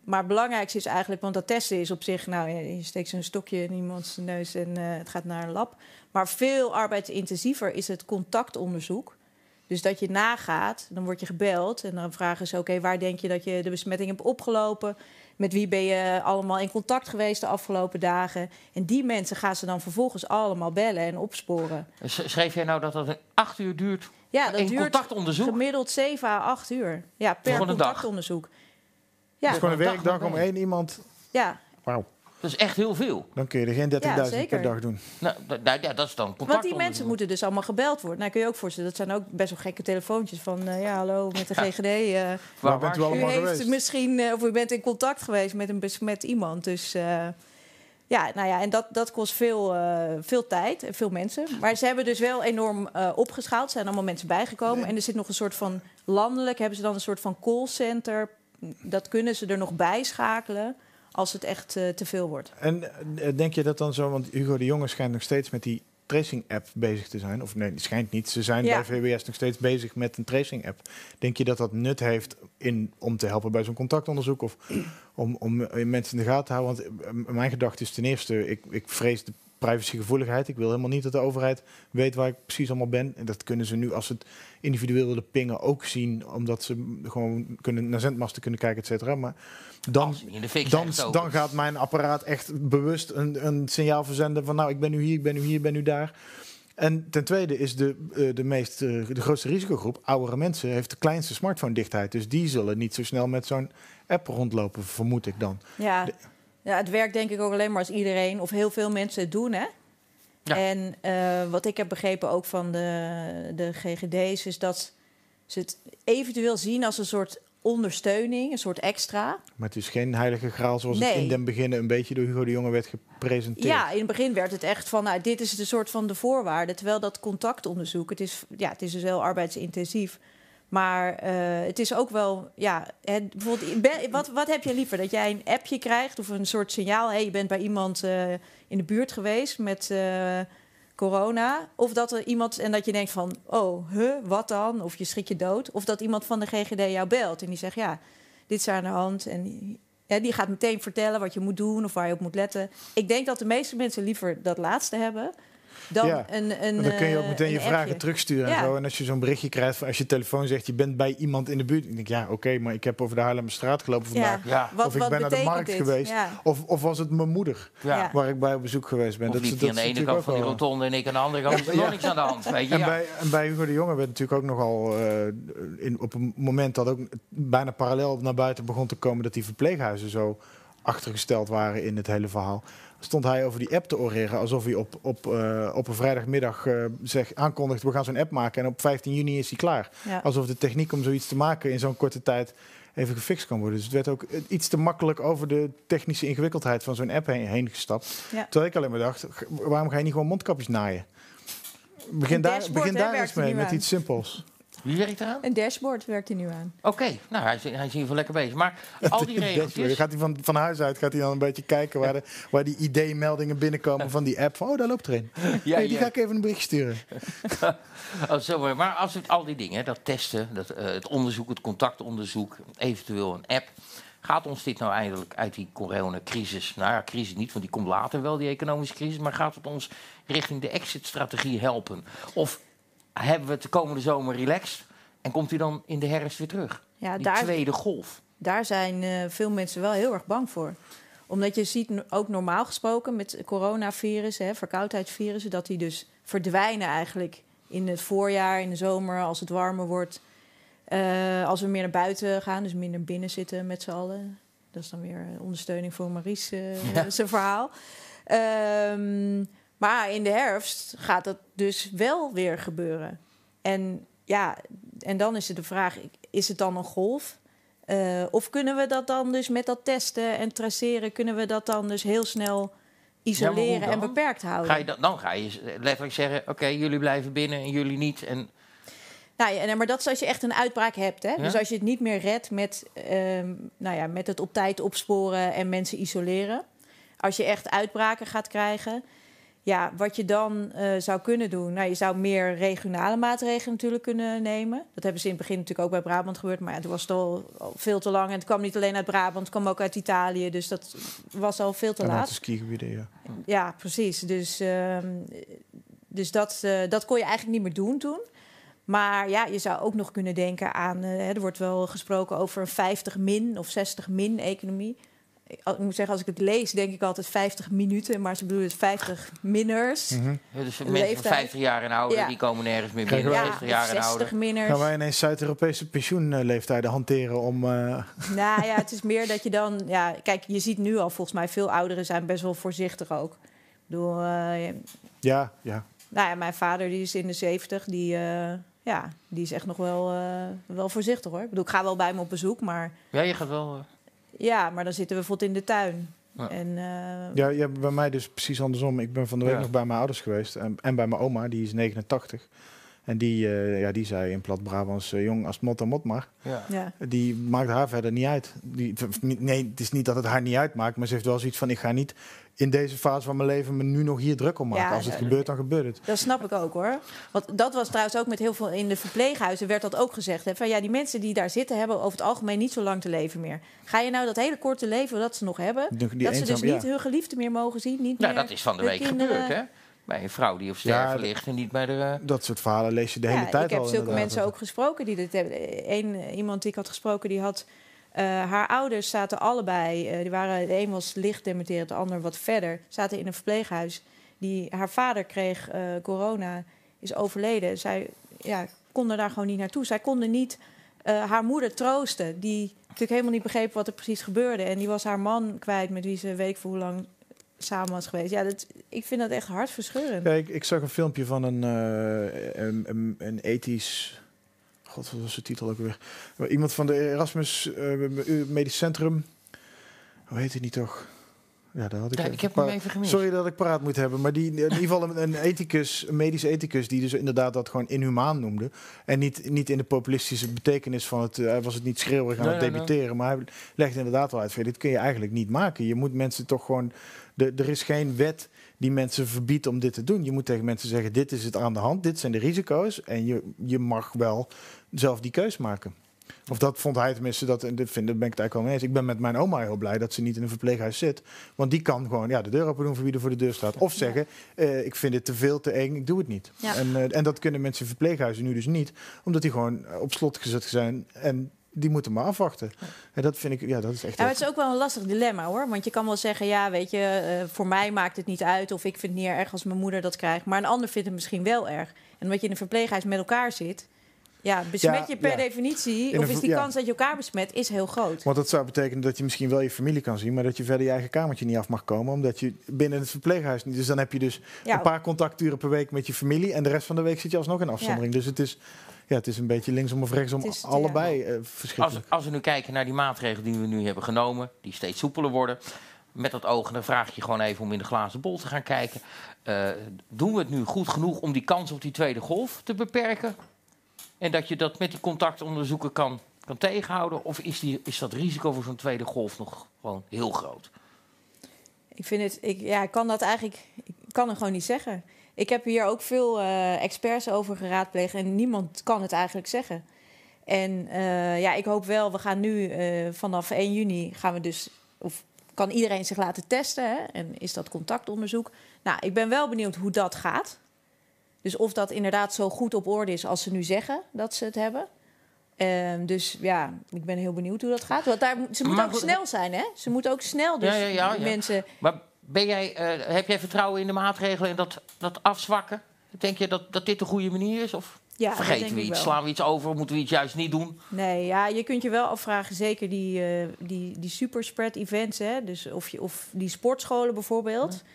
maar het belangrijkste is eigenlijk, want dat testen is op zich, nou, je je steekt zo'n stokje in iemands neus en eh, het gaat naar een lab. Maar veel arbeidsintensiever is het contactonderzoek. Dus dat je nagaat, dan word je gebeld en dan vragen ze: oké, waar denk je dat je de besmetting hebt opgelopen? Met wie ben je allemaal in contact geweest de afgelopen dagen? En die mensen gaan ze dan vervolgens allemaal bellen en opsporen. S- Schreef jij nou dat dat een acht uur duurt? Ja, dat Een duurt contactonderzoek? gemiddeld 7 à 8 uur. Ja, per dag? contactonderzoek. Het Ja, is gewoon een dag werkdag om één iemand. ja, Wauw. Dat is echt heel veel. Dan kun je er geen 30.000 Ja, zeker. per dag doen. Nou, nou ja, dat is dan want die mensen moeten dus allemaal gebeld worden. Nou, kun je ook voorstellen, dat zijn ook best wel gekke telefoontjes van... eh, ja, hallo, met de GGD. eh, Waar, Waar bent u u allemaal heeft geweest? misschien, eh, of u bent in contact geweest met een besmet iemand. Dus eh, ja, nou ja, en dat, dat kost veel, eh, veel tijd en veel mensen. Maar ze hebben dus wel enorm eh, opgeschaald. Er zijn allemaal mensen bijgekomen. En er zit nog een soort van landelijk, hebben ze dan een soort van callcenter. Dat kunnen ze er nog bij schakelen als het echt eh, te veel wordt. En eh, denk je dat dan zo, want Hugo de Jonge schijnt nog steeds met die tracing-app bezig te zijn. Of nee, die schijnt niet. Ze zijn Ja. bij VWS nog steeds bezig met een tracing-app. Denk je dat dat nut heeft in, om te helpen bij zo'n contactonderzoek? Of om, om eh, mensen in de gaten te houden? Want mijn gedachte is ten eerste, ik, ik vrees de privacygevoeligheid. Ik wil helemaal niet dat de overheid weet waar ik precies allemaal ben. En dat kunnen ze nu, als ze het individueel willen pingen, ook zien. Omdat ze gewoon kunnen, naar zendmasten kunnen kijken, et cetera. Maar dan, Als die in de fik dan, dan gaat mijn apparaat echt bewust een, een signaal verzenden van nou, ik ben nu hier, ik ben nu hier, ik ben nu daar. En ten tweede is de, eh, de, meest, eh, de grootste risicogroep, oudere mensen, heeft de kleinste smartphone-dichtheid. Dus die zullen niet zo snel met zo'n app rondlopen, vermoed ik dan. Ja. Ja, het werkt denk ik ook alleen maar als iedereen of heel veel mensen het doen. Hè? Ja. En eh, wat ik heb begrepen ook van de, de GGD's is dat ze het eventueel zien als een soort ondersteuning, een soort extra. Maar het is geen heilige graal zoals het in den beginnen een beetje door Hugo de Jonge werd gepresenteerd. Ja, in het begin werd het echt van, nou, dit is de soort van de voorwaarde. Terwijl dat contactonderzoek, het is, ja, het is dus heel arbeidsintensief. Maar eh, het is ook wel, ja, het, bijvoorbeeld, wat, wat heb je liever? Dat jij een appje krijgt of een soort signaal, hey, je bent bij iemand eh, in de buurt geweest met eh, corona. Of dat er iemand, en dat je denkt van, oh, huh, wat dan? Of je schrik je dood. Of dat iemand van de GGD jou belt en die zegt, ja, dit is aan de hand. En die gaat meteen vertellen wat je moet doen of waar je op moet letten. Ik denk dat de meeste mensen liever dat laatste hebben dan Ja, een, dan kun je ook eh, meteen een je vragen appje. terugsturen en Ja. zo. En als je zo'n berichtje krijgt, van als je telefoon zegt, je bent bij iemand in de buurt. Ik denk, ja, oké, maar ik heb over de Haarlemmerstraat gelopen vandaag. Ja. Ja. Wat, of ik ben naar de markt dit? geweest. Ja. Of, of was het mijn moeder, waar ik bij op bezoek geweest ben. Of Dat, liep dat hij aan de ene kant van die rotonde en ik aan de andere kant. Er is nog niks aan de hand. Weet je, En, ja. bij, en bij Hugo de Jonge werd natuurlijk ook nogal... eh, in, op een moment dat ook bijna parallel naar buiten begon te komen... dat die verpleeghuizen zo achtergesteld waren in het hele verhaal... stond hij over die app te oreren... alsof hij op, op, eh, op een vrijdagmiddag eh zeg, aankondigt... we gaan zo'n app maken en op 15 juni is hij klaar. Ja. Alsof de techniek om zoiets te maken in zo'n korte tijd... even gefixt kan worden. Dus het werd ook eh, iets te makkelijk over de technische ingewikkeldheid van zo'n app heen, heen gestapt. Ja. Terwijl ik alleen maar dacht, waarom ga je niet gewoon mondkapjes naaien? Begin daar, begin daar eens mee, met iets simpels. Wie werkt eraan? Een dashboard werkt hij nu aan. Oké, nou, hij is, hij is in ieder geval lekker bezig. Maar al die regeltjes... gaat hij van, van huis uit gaat hij dan een beetje kijken waar, de, waar die ID-meldingen binnenkomen van die app. Van, oh, daar loopt er een. Ja, Hey, die ja. ga ik even een bericht sturen. Oh, zo, maar- maar als het al die dingen, dat testen, dat, eh, het onderzoek, het contactonderzoek, eventueel een app. Gaat ons dit nou eindelijk uit die coronacrisis? Nou ja, crisis niet, want die komt later wel, die economische crisis. Maar gaat het ons richting de exit-strategie helpen? Of hebben we het de komende zomer relaxed en komt hij dan in de herfst weer terug? Ja, Die daar, tweede golf. daar zijn eh, veel mensen wel heel erg bang voor. Omdat je ziet ook normaal gesproken met coronavirussen, hè, verkoudheidsvirussen, dat die dus verdwijnen eigenlijk in het voorjaar, in de zomer, als het warmer wordt. Eh, als we meer naar buiten gaan, dus minder binnen zitten met z'n allen. Dat is dan weer eh, ondersteuning voor Maries Ja. zijn verhaal. Ehm, maar in de herfst gaat dat dus wel weer gebeuren. En ja, en dan is het de vraag: is het dan een golf? Eh, of kunnen we dat dan dus met dat testen en traceren, kunnen we dat dan dus heel snel isoleren en beperkt houden? Ga je dan, dan ga je letterlijk zeggen, oké, jullie blijven binnen en jullie niet. En Nou ja, maar dat is als je echt een uitbraak hebt. Hè? Ja? Dus als je het niet meer redt met, ehm, nou ja, met het op tijd opsporen en mensen isoleren. Als je echt uitbraken gaat krijgen. Ja, wat je dan eh, zou kunnen doen. Nou, je zou meer regionale maatregelen natuurlijk kunnen nemen. Dat hebben ze in het begin natuurlijk ook bij Brabant gebeurd. Maar ja, toen was het al, al veel te lang. En het kwam niet alleen uit Brabant, het kwam ook uit Italië. Dus dat was al veel te En laat. uit de skigebieden, ja. Ja, precies. Dus, ehm, dus dat, eh, dat kon je eigenlijk niet meer doen toen. Maar ja, je zou ook nog kunnen denken aan... eh, er wordt wel gesproken over een 50 min of 60 min economie. Ik, moet zeggen, als ik het lees, denk ik altijd 50 minuten. Maar ze bedoelen het 50 minners. Mhm. dus mensen van Leeftijd. 50 jaar en ouder, Ja. die komen nergens meer binnen. wij- Ja, 50 jaar of en ouder. 60 minners. Gaan wij ineens Zuid-Europese pensioenleeftijden hanteren om... eh, Nou ja, het is meer dat je dan... Ja, kijk, je ziet nu al volgens mij veel ouderen zijn best wel voorzichtig ook. Ik bedoel, eh, ja, ja. Nou ja, mijn vader die is in de 70, die, eh, ja, die is echt nog wel, eh, wel voorzichtig hoor. Ik bedoel, ik ga wel bij hem op bezoek, maar Ja, je gaat wel... ja, maar dan zitten we bijvoorbeeld in de tuin. Ja. En, eh, Ja, ja, bij mij dus precies andersom. Ik ben van de week Ja. nog bij mijn ouders geweest. En, en bij mijn oma, die is 89. En die, eh, ja, die zei in plat Brabants, eh, jong als het mot en mot maar. ja. ja. Die maakt haar verder niet uit. Die, nee, het is niet dat het haar niet uitmaakt. Maar ze heeft wel zoiets van, ik ga niet in deze fase van mijn leven me nu nog hier druk om maken. Ja, als het ja. gebeurt, dan gebeurt het. Dat snap ik ook hoor. Want dat was trouwens ook met heel veel in de verpleeghuizen werd dat ook gezegd. Hè, van ja, die mensen die daar zitten hebben over het algemeen niet zo lang te leven meer. Ga je nou dat hele korte leven dat ze nog hebben, Die, die dat ze dus niet hun geliefde meer mogen zien, niet Nou, meer dat is van de week kinderen. gebeurd, hè? Bij een vrouw die op sterven Ja, ligt en niet bij de... eh, Dat soort verhalen lees je de hele ja, tijd ik heb al. zulke inderdaad. mensen ook gesproken die dit hebben. Eén eh, iemand die ik had gesproken, die had eh, haar ouders zaten allebei. eh, die waren, de een was licht dementerend, de ander wat verder. Zaten in een verpleeghuis. Die, haar vader kreeg eh, corona, is overleden. Zij ja, konden daar gewoon niet naartoe. Zij konden niet eh, haar moeder troosten. Die natuurlijk helemaal niet begreep wat er precies gebeurde. En die was haar man kwijt, met wie ze weet ik voor hoe lang samen was geweest. Ja, dat, ik vind dat echt hartverscheurend. Ja, ik, ik zag een filmpje van een, eh, een, een, een ethisch God, wat was de titel ook weer? Iemand van de Erasmus eh, Medisch Centrum. Hoe heet het niet toch? Ja, daar had ik, Ja, ik heb hem even gemist. Sorry dat ik paraat moet hebben, maar die in ieder geval een, een ethicus, een medisch ethicus, die dus inderdaad dat gewoon inhumaan noemde. En niet, niet in de populistische betekenis van het, hij was het niet schreeuwig aan Nee, het nee, nee. debiteren, maar hij legt inderdaad wel uit, van, dit kun je eigenlijk niet maken. Je moet mensen toch gewoon, de, er is geen wet die mensen verbiedt om dit te doen. Je moet tegen mensen zeggen, dit is het aan de hand, dit zijn de risico's en je, je mag wel zelf die keus maken. Of dat vond hij tenminste, dat, en dit vind, daar ben ik het eigenlijk wel mee eens. Ik ben met mijn oma heel blij dat ze niet in een verpleeghuis zit. Want die kan gewoon ja, de deur open doen voor wie er voor de deur staat. Of zeggen, eh, ik vind het te veel, te eng, ik doe het niet. Ja. En, eh, en dat kunnen mensen in verpleeghuizen nu dus niet. Omdat die gewoon op slot gezet zijn en die moeten maar afwachten. En dat vind ik, ja, dat is echt... Ja, maar het is ook wel een lastig dilemma hoor. Want je kan wel zeggen, ja, weet je, eh, voor mij maakt het niet uit. Of ik vind het niet erg als mijn moeder dat krijgt. Maar een ander vindt het misschien wel erg. En omdat je in een verpleeghuis met elkaar zit. Ja, besmet je per ja. definitie, In of is die ja. kans dat je elkaar besmet, is heel groot. Want dat zou betekenen dat je misschien wel je familie kan zien, maar dat je verder je eigen kamertje niet af mag komen, omdat je binnen het verpleeghuis niet. Dus dan heb je dus een paar contacturen per week met je familie en de rest van de week zit je alsnog in afzondering. Dus het is, ja, het is een beetje linksom of rechtsom, Het is- allebei eh, Als, als we nu kijken naar die maatregelen die we nu hebben genomen, die steeds soepeler worden. Met dat oog, en dan vraag ik je gewoon even om in de glazen bol te gaan kijken. Eh, doen we het nu goed genoeg om die kans op die tweede golf te beperken? En dat je dat met die contactonderzoeken kan, kan tegenhouden? Of is, die, is dat risico voor zo'n tweede golf nog gewoon heel groot? Ik vind het, ik, ja, ik kan dat eigenlijk, ik kan het gewoon niet zeggen. Ik heb hier ook veel eh, experts over geraadpleegd en niemand kan het eigenlijk zeggen. En eh, ja, ik hoop wel, we gaan nu eh, vanaf 1 juni gaan we dus, of kan iedereen zich laten testen hè? en is dat contactonderzoek. Nou, ik ben wel benieuwd hoe dat gaat. Dus of dat inderdaad zo goed op orde is als ze nu zeggen dat ze het hebben. Ehm, dus ja, ik ben heel benieuwd hoe dat gaat. Want daar, ze moeten Maar ook goed, snel zijn, hè? Ze moeten ook snel, dus Ja, ja, ja, die ja. mensen... Maar ben jij, eh, heb jij vertrouwen in de maatregelen en dat, dat afzwakken? Denk je dat, dat dit de goede manier is? Of Ja, vergeten we iets? Slaan we iets over? Moeten we iets juist niet doen? Nee, ja, je kunt je wel afvragen, zeker die, eh die, die superspread events, hè? Dus of, je, of die sportscholen bijvoorbeeld. Ja,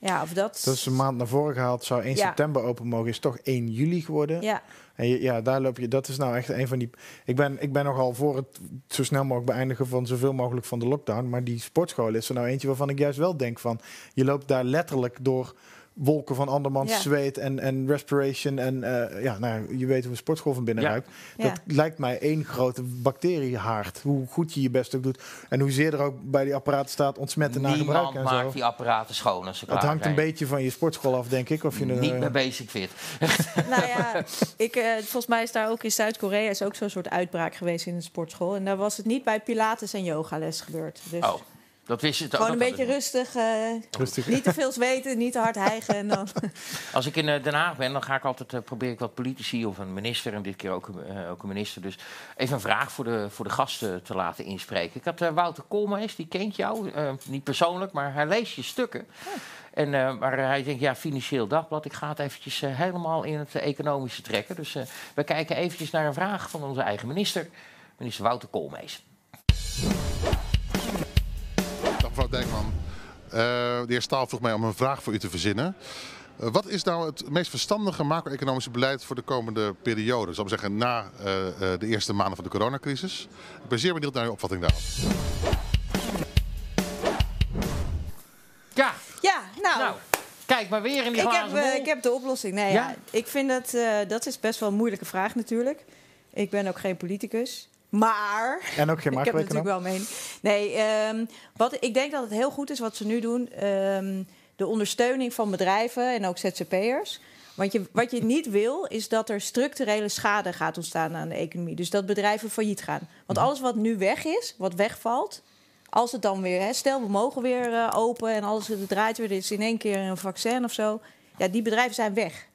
of dat. Dat is een maand naar voren gehaald, zou 1 Ja. september open mogen, is toch 1 juli geworden. Ja, En je- ja, daar loop je. Dat is nou echt een van die. Ik ben, ik ben nogal voor het zo snel mogelijk beëindigen van zoveel mogelijk van de lockdown. Maar die sportschool is er nou eentje waarvan ik juist wel denk van. Je loopt daar letterlijk door wolken van andermans Ja. zweet en, en respiration. En eh, ja, nou, je weet hoe een sportschool van binnen Ja. ruikt. Ja. Dat lijkt mij één grote bacteriehaard. Hoe goed je je best ook doet. En hoezeer er ook bij die apparaten staat ontsmetten na gebruik en maakt zo. die apparaten schoon als ze Het hangt een beetje van je sportschool af, denk ik. Of je een, Niet eh, bij Basic Fit. nou ja, ik, eh, volgens mij is daar ook in Zuid-Korea is ook zo'n soort uitbraak geweest in een sportschool. En daar was het niet bij Pilates en yogales gebeurd. Dus Oh, dat wist je gewoon een beetje rustig, eh, rustig. niet te veel zweten, niet te hard hijgen. En dan... Als ik in eh, Den Haag ben, dan ga ik altijd eh, probeer ik wat politici of een minister, en dit keer ook, een- ook een minister, dus even een vraag voor de, voor de gasten te laten inspreken. Ik had eh, Wouter Koolmees, die kent jou, eh, niet persoonlijk, maar hij leest je stukken. En, eh, maar hij denkt, ja, Financieel Dagblad, ik ga het eventjes helemaal in het economische trekken. Dus eh, we kijken eventjes naar een vraag van onze eigen minister, minister Wouter Koolmees. Mevrouw Dijkman. Eh, de heer Staal vroeg mij om een vraag voor u te verzinnen. Eh, wat is nou het meest verstandige macro-economische beleid voor de komende periode? Zal ik zeggen, na eh, eh, de eerste maanden van de coronacrisis. Ik ben zeer benieuwd naar uw opvatting daarop. Ja, Ja, nou, nou, kijk maar weer in die ik, heb, glazen bol. ik heb de oplossing. Nee, Ja? ja? ik vind dat, eh, dat is best wel een moeilijke vraag natuurlijk. Ik ben ook geen politicus. Maar En ook geen ik heb macro-econoom. natuurlijk wel mening. Nee, ehm, wat, ik denk dat het heel goed is wat ze nu doen. ehm, de ondersteuning van bedrijven en ook ZZP'ers. Want je, wat je niet wil, is dat er structurele schade gaat ontstaan aan de economie. Dus dat bedrijven failliet gaan. Want alles wat nu weg is, wat wegvalt... als het dan weer... Hè, stel, we mogen weer eh, open en alles het draait weer... er is in één keer een vaccin of zo. Ja, die bedrijven zijn weg.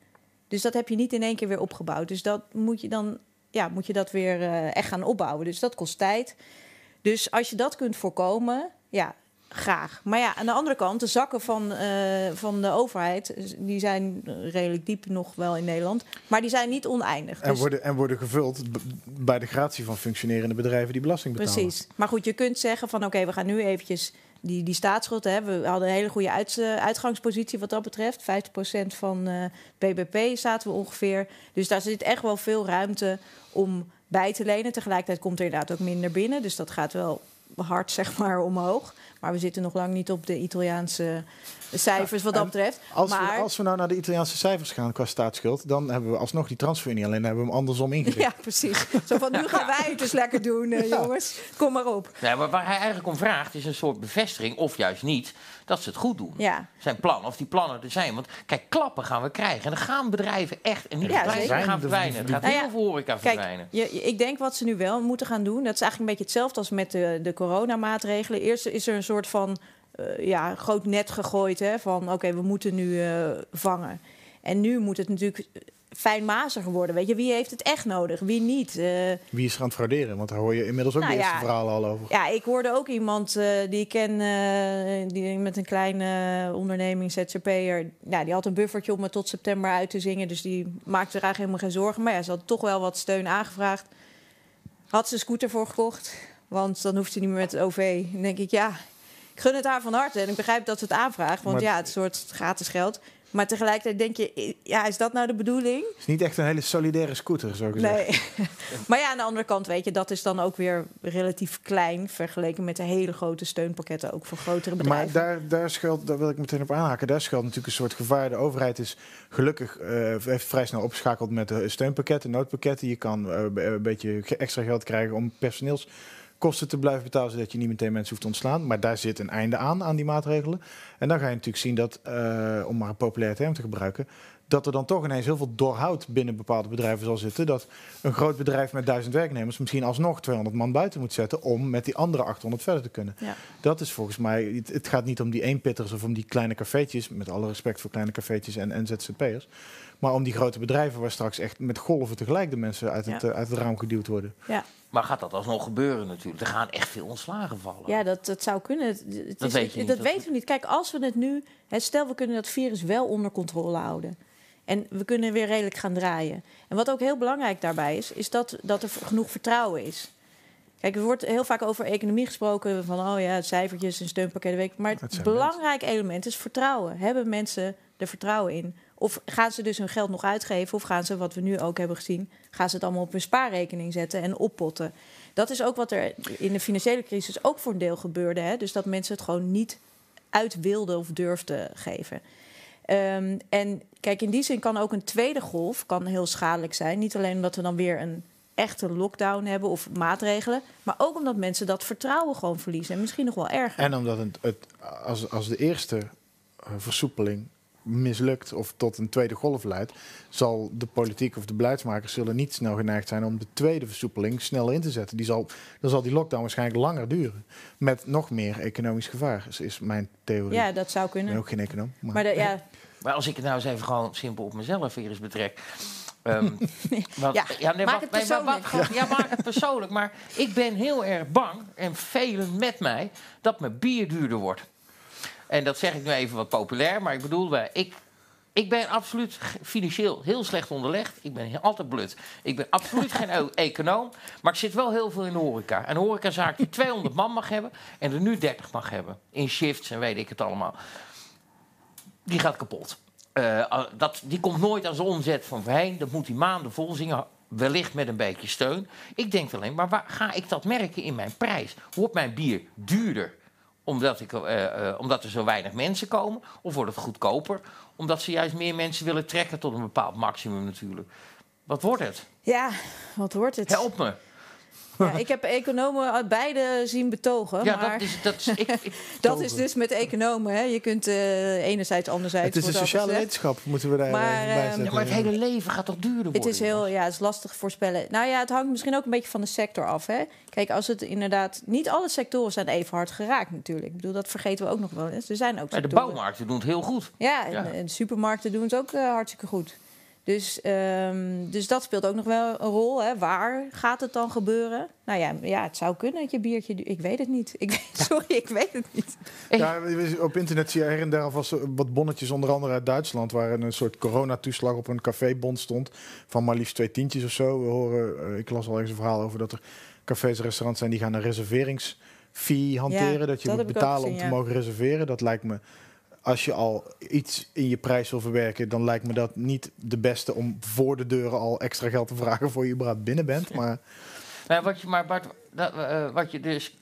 Dus dat heb je niet in één keer weer opgebouwd. Dus dat moet je dan... Ja, moet je dat weer eh, echt gaan opbouwen. Dus dat kost tijd. Dus als je dat kunt voorkomen, ja, graag. Maar ja, aan de andere kant, de zakken van, eh, van de overheid, die zijn redelijk diep nog wel in Nederland. Maar die zijn niet oneindig. En Dus- worden, en worden gevuld bij de gratie van functionerende bedrijven die belasting betalen. Precies. Maar goed, je kunt zeggen van oké, we gaan nu eventjes die, die staatsschuld. Hè, we hadden een hele goede uit, eh, uitgangspositie wat dat betreft. 50% van eh BBP zaten we ongeveer. Dus daar zit echt wel veel ruimte om bij te lenen. Tegelijkertijd komt er inderdaad ook minder binnen. Dus dat gaat wel hard zeg maar omhoog. Maar we zitten nog lang niet op de Italiaanse cijfers wat dat betreft. Als, maar, we, als we nou naar de Italiaanse cijfers gaan qua staatsschuld, dan hebben we alsnog die transferunie. Alleen hebben we hem andersom ingericht. Ja, precies. Zo van, nu gaan wij het dus lekker doen, eh, jongens. Kom maar op. Nee, maar waar hij eigenlijk om vraagt is een soort bevestiging, of juist niet, dat ze het goed doen. Ja. Zijn plannen, of die plannen er zijn. Want kijk, klappen gaan we krijgen. En dan gaan bedrijven echt, en niet Ja, zeker. gaan verdwijnen. Het gaat Nou heel veel horeca verdwijnen. je- ik denk wat ze nu wel moeten gaan doen... dat is eigenlijk een beetje hetzelfde als met de, de coronamaatregelen. Eerst is er een soort van eh, ja, groot net gegooid... Hè, van oké, we moeten nu eh, vangen. En nu moet het natuurlijk fijnmaziger worden. Weet je, wie heeft het echt nodig, wie niet? Eh, Wie is er aan het frauderen? Want daar hoor je inmiddels ook Nou de eerste ja. verhalen al over. Ja, ik hoorde ook iemand eh, die ik ken, eh, die met een kleine onderneming, ZZP'er. Ja, die had een buffertje om me tot september uit te zingen. Dus die maakte er eigenlijk helemaal geen zorgen. Maar ja, ze had toch wel wat steun aangevraagd. Had ze een scooter voor gekocht. Want dan hoeft ze niet meer met het OV. Dan denk ik, ja, ik gun het haar van harte. En ik begrijp dat ze het aanvraagt. Want Maar- ja, het soort gratis geld. Maar tegelijkertijd denk je, ja, is dat nou de bedoeling? Het is niet echt een hele solidaire scooter, zo gezegd. Nee. maar ja, aan de andere kant, weet je, dat is dan ook weer relatief klein vergeleken met de hele grote steunpakketten, ook voor grotere Maar bedrijven. daar, daar, schuilt, daar wil ik meteen op aanhaken. Daar schuilt natuurlijk een soort gevaar. De overheid is gelukkig eh, heeft vrij snel opgeschakeld met de steunpakketten, noodpakketten. Je kan eh, een beetje extra geld krijgen om personeelskosten te blijven betalen, zodat je niet meteen mensen hoeft te ontslaan. Maar daar zit een einde aan, aan die maatregelen. En dan ga je natuurlijk zien dat, eh, om maar een populaire term te gebruiken, dat er dan toch ineens heel veel doorhoud binnen bepaalde bedrijven zal zitten. Dat een groot bedrijf met duizend werknemers misschien alsnog 200 man buiten moet zetten om met die andere 800 verder te kunnen. Ja. Dat is volgens mij, het, gaat niet om die eenpitters of om die kleine cafeetjes, met alle respect voor kleine cafeetjes en, ZZP'ers, maar om die grote bedrijven waar straks echt met golven tegelijk de mensen uit het, Ja. eh, uit het raam geduwd worden. Ja, Maar gaat dat alsnog gebeuren natuurlijk? Er gaan echt veel ontslagen vallen. ja dat, dat zou kunnen. Het, het Dat is- weet je niet, Dat dat- weten we niet. Kijk, als we het nu, hè, stel we kunnen dat virus wel onder controle houden. En we kunnen weer redelijk gaan draaien. En wat ook heel belangrijk daarbij is, is dat, dat er genoeg vertrouwen is. Kijk, er wordt heel vaak over economie gesproken. Van, oh ja, cijfertjes en steunpakketten. Maar Het belangrijk element is vertrouwen. Hebben mensen er vertrouwen in? Of gaan ze dus hun geld nog uitgeven? Of gaan ze, wat we nu ook hebben gezien... gaan ze het allemaal op hun spaarrekening zetten en oppotten? Dat is ook wat er in de financiële crisis ook voor een deel gebeurde. Hè? Dus dat mensen het gewoon niet uit wilden of durfden geven. Ehm, en kijk, in die zin kan ook een tweede golf kan heel schadelijk zijn. Niet alleen omdat we dan weer een echte lockdown hebben of maatregelen, maar ook omdat mensen dat vertrouwen gewoon verliezen en misschien nog wel erger. En omdat het, het, als, als de eerste eh, versoepeling mislukt of tot een tweede golf leidt, zal de politiek of de beleidsmakers zullen niet snel geneigd zijn om de tweede versoepeling snel in te zetten. Die zal, dan zal die lockdown waarschijnlijk langer duren. Met nog meer economisch gevaar, is, is mijn theorie. ja, dat zou ik kunnen. ben ook geen econoom. Maar, Maar de, ja, Maar als ik het nou eens even gewoon simpel op mezelf weer eens betrek. Ehm, want- Ja, nee, maak wat- het nee, maar wat- persoonlijk. ja, maak het persoonlijk. Maar ik ben heel erg bang, en velen met mij, dat mijn bier duurder wordt. En dat zeg ik nu even wat populair, maar ik bedoel, eh, ik, ik ben absoluut financieel heel slecht onderlegd. Ik ben altijd blut. Ik ben absoluut geen e- econoom, maar ik zit wel heel veel in de horeca. Een horecazaak die 200 man mag hebben en er nu 30 mag hebben. In shifts en weet ik het allemaal. Die gaat kapot. Eh, al- dat, die komt nooit aan omzet van voorheen. Dat moet hij maanden vol zingen. Wellicht met een beetje steun. Ik denk alleen, maar waar ga ik dat merken in mijn prijs? Wordt mijn bier duurder omdat, ik, eh, eh, omdat er zo weinig mensen komen? Of wordt het goedkoper omdat ze juist meer mensen willen trekken tot een bepaald maximum natuurlijk? Wat wordt het? ja, wat wordt het? Help me. Ja, ik heb economen uit beide zien betogen. Ja, maar dat is, dat is, ik, ik, dat is dus met economen. Hè. Je kunt eh, enerzijds, anderzijds. het is een sociale wetenschap, moeten we daar Maar, even bij ehm, zetten. ja, maar het hele leven gaat toch duurder worden? Het is heel, ja, het is lastig voorspellen. Nou ja, het hangt misschien ook een beetje van de sector af. Hè? Kijk, als het inderdaad. Niet alle sectoren zijn even hard geraakt, natuurlijk. Ik bedoel, dat vergeten we ook nog wel eens. Er zijn ook de bouwmarkten doen het heel goed. Ja, en, Ja. en de supermarkten doen het ook eh, hartstikke goed. Dus, ehm, dus dat speelt ook nog wel een rol. Hè? Waar gaat het dan gebeuren? Nou ja, ja, het zou kunnen dat je biertje... Ik weet het niet. Ik weet, sorry, ik weet het niet. Ja, op internet zie je her en der alvast wat bonnetjes, onder andere uit Duitsland, waar een soort coronatoeslag op een cafébond stond van maar liefst twee tientjes of zo. We horen, eh, ik las al ergens een verhaal over dat er cafés en restaurants zijn die gaan een fee hanteren. Ja, dat je dat moet betalen om te ja. mogen reserveren. Dat lijkt me, als je al iets in je prijs wil verwerken, dan lijkt me dat niet de beste om voor de deuren al extra geld te vragen voor je überhaupt binnen bent. Maar Nou, wat je, maar Bart, dat, eh, wat je dus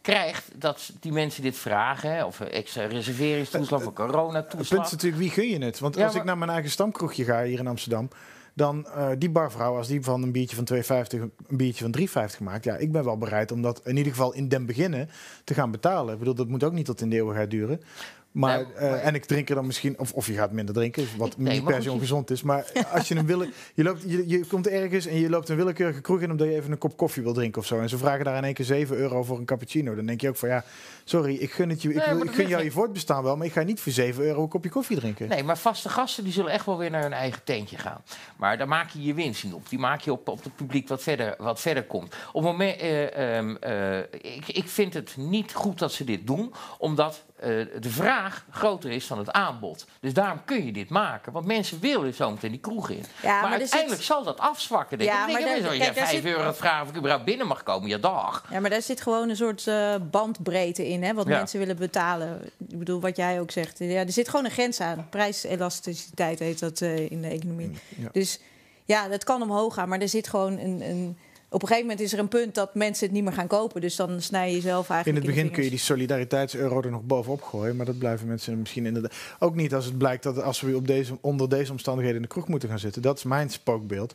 krijgt, dat die mensen dit vragen, hè, of een extra reserveringstoeslag of het punt coronatoeslag. is natuurlijk, wie gun je het? Want Ja, als ik naar mijn eigen stamkroegje ga hier in Amsterdam, dan eh, die barvrouw, als die van een biertje van 2,50 een biertje van 3,50 maakt, ja, ik ben wel bereid om dat in ieder geval in den beginnen te gaan betalen. Ik bedoel, dat moet ook niet tot in de eeuwigheid duren. Maar, Nee, eh, maar- en ik drink er dan misschien, of, of je gaat minder drinken, wat Nee, niet per se ongezond is. Maar als je een wille, je, loopt, je, je komt ergens en je loopt een willekeurige kroeg in omdat je even een kop koffie wil drinken of zo. En ze vragen daar in één keer 7 euro voor een cappuccino. Dan denk je ook van ja, sorry, ik gun, het je, ik, Nee, wil- maar ik gun jou je voortbestaan wel, maar ik ga niet voor 7 euro een kopje koffie drinken. Nee, maar vaste gasten die zullen echt wel weer naar hun eigen tentje gaan. Maar daar maak je je winst niet op. Die maak je op, op het publiek wat verder, wat verder komt. Op het moment, eh, ehm, eh, ik, ik vind het niet goed dat ze dit doen, omdat eh, de vraag groter is dan het aanbod. Dus daarom kun je dit maken. Want mensen willen zo meteen die kroeg in. Ja, maar, maar uiteindelijk zal dat afzwakken. Denk ik. Ja, Dan denk maar je, daar- als kijk, jij daar 5 zit- euro gaat vragen of ik überhaupt binnen mag komen, ja dag. Ja, maar daar zit gewoon een soort eh, bandbreedte in, hè, wat Ja. mensen willen betalen. Ik bedoel, wat jij ook zegt. Ja, er zit gewoon een grens aan. Prijselasticiteit heet dat eh, in de economie. Ja. Dus ja, dat kan omhoog gaan, maar er zit gewoon een, een... Op een gegeven moment is er een punt dat mensen het niet meer gaan kopen. Dus dan snij je jezelf In eigenlijk het de begin kun je die solidariteitseuro er nog bovenop gooien, maar dat blijven mensen misschien inderdaad ook niet als het blijkt dat als we op deze, onder deze omstandigheden in de kroeg moeten gaan zitten. Dat is mijn spookbeeld.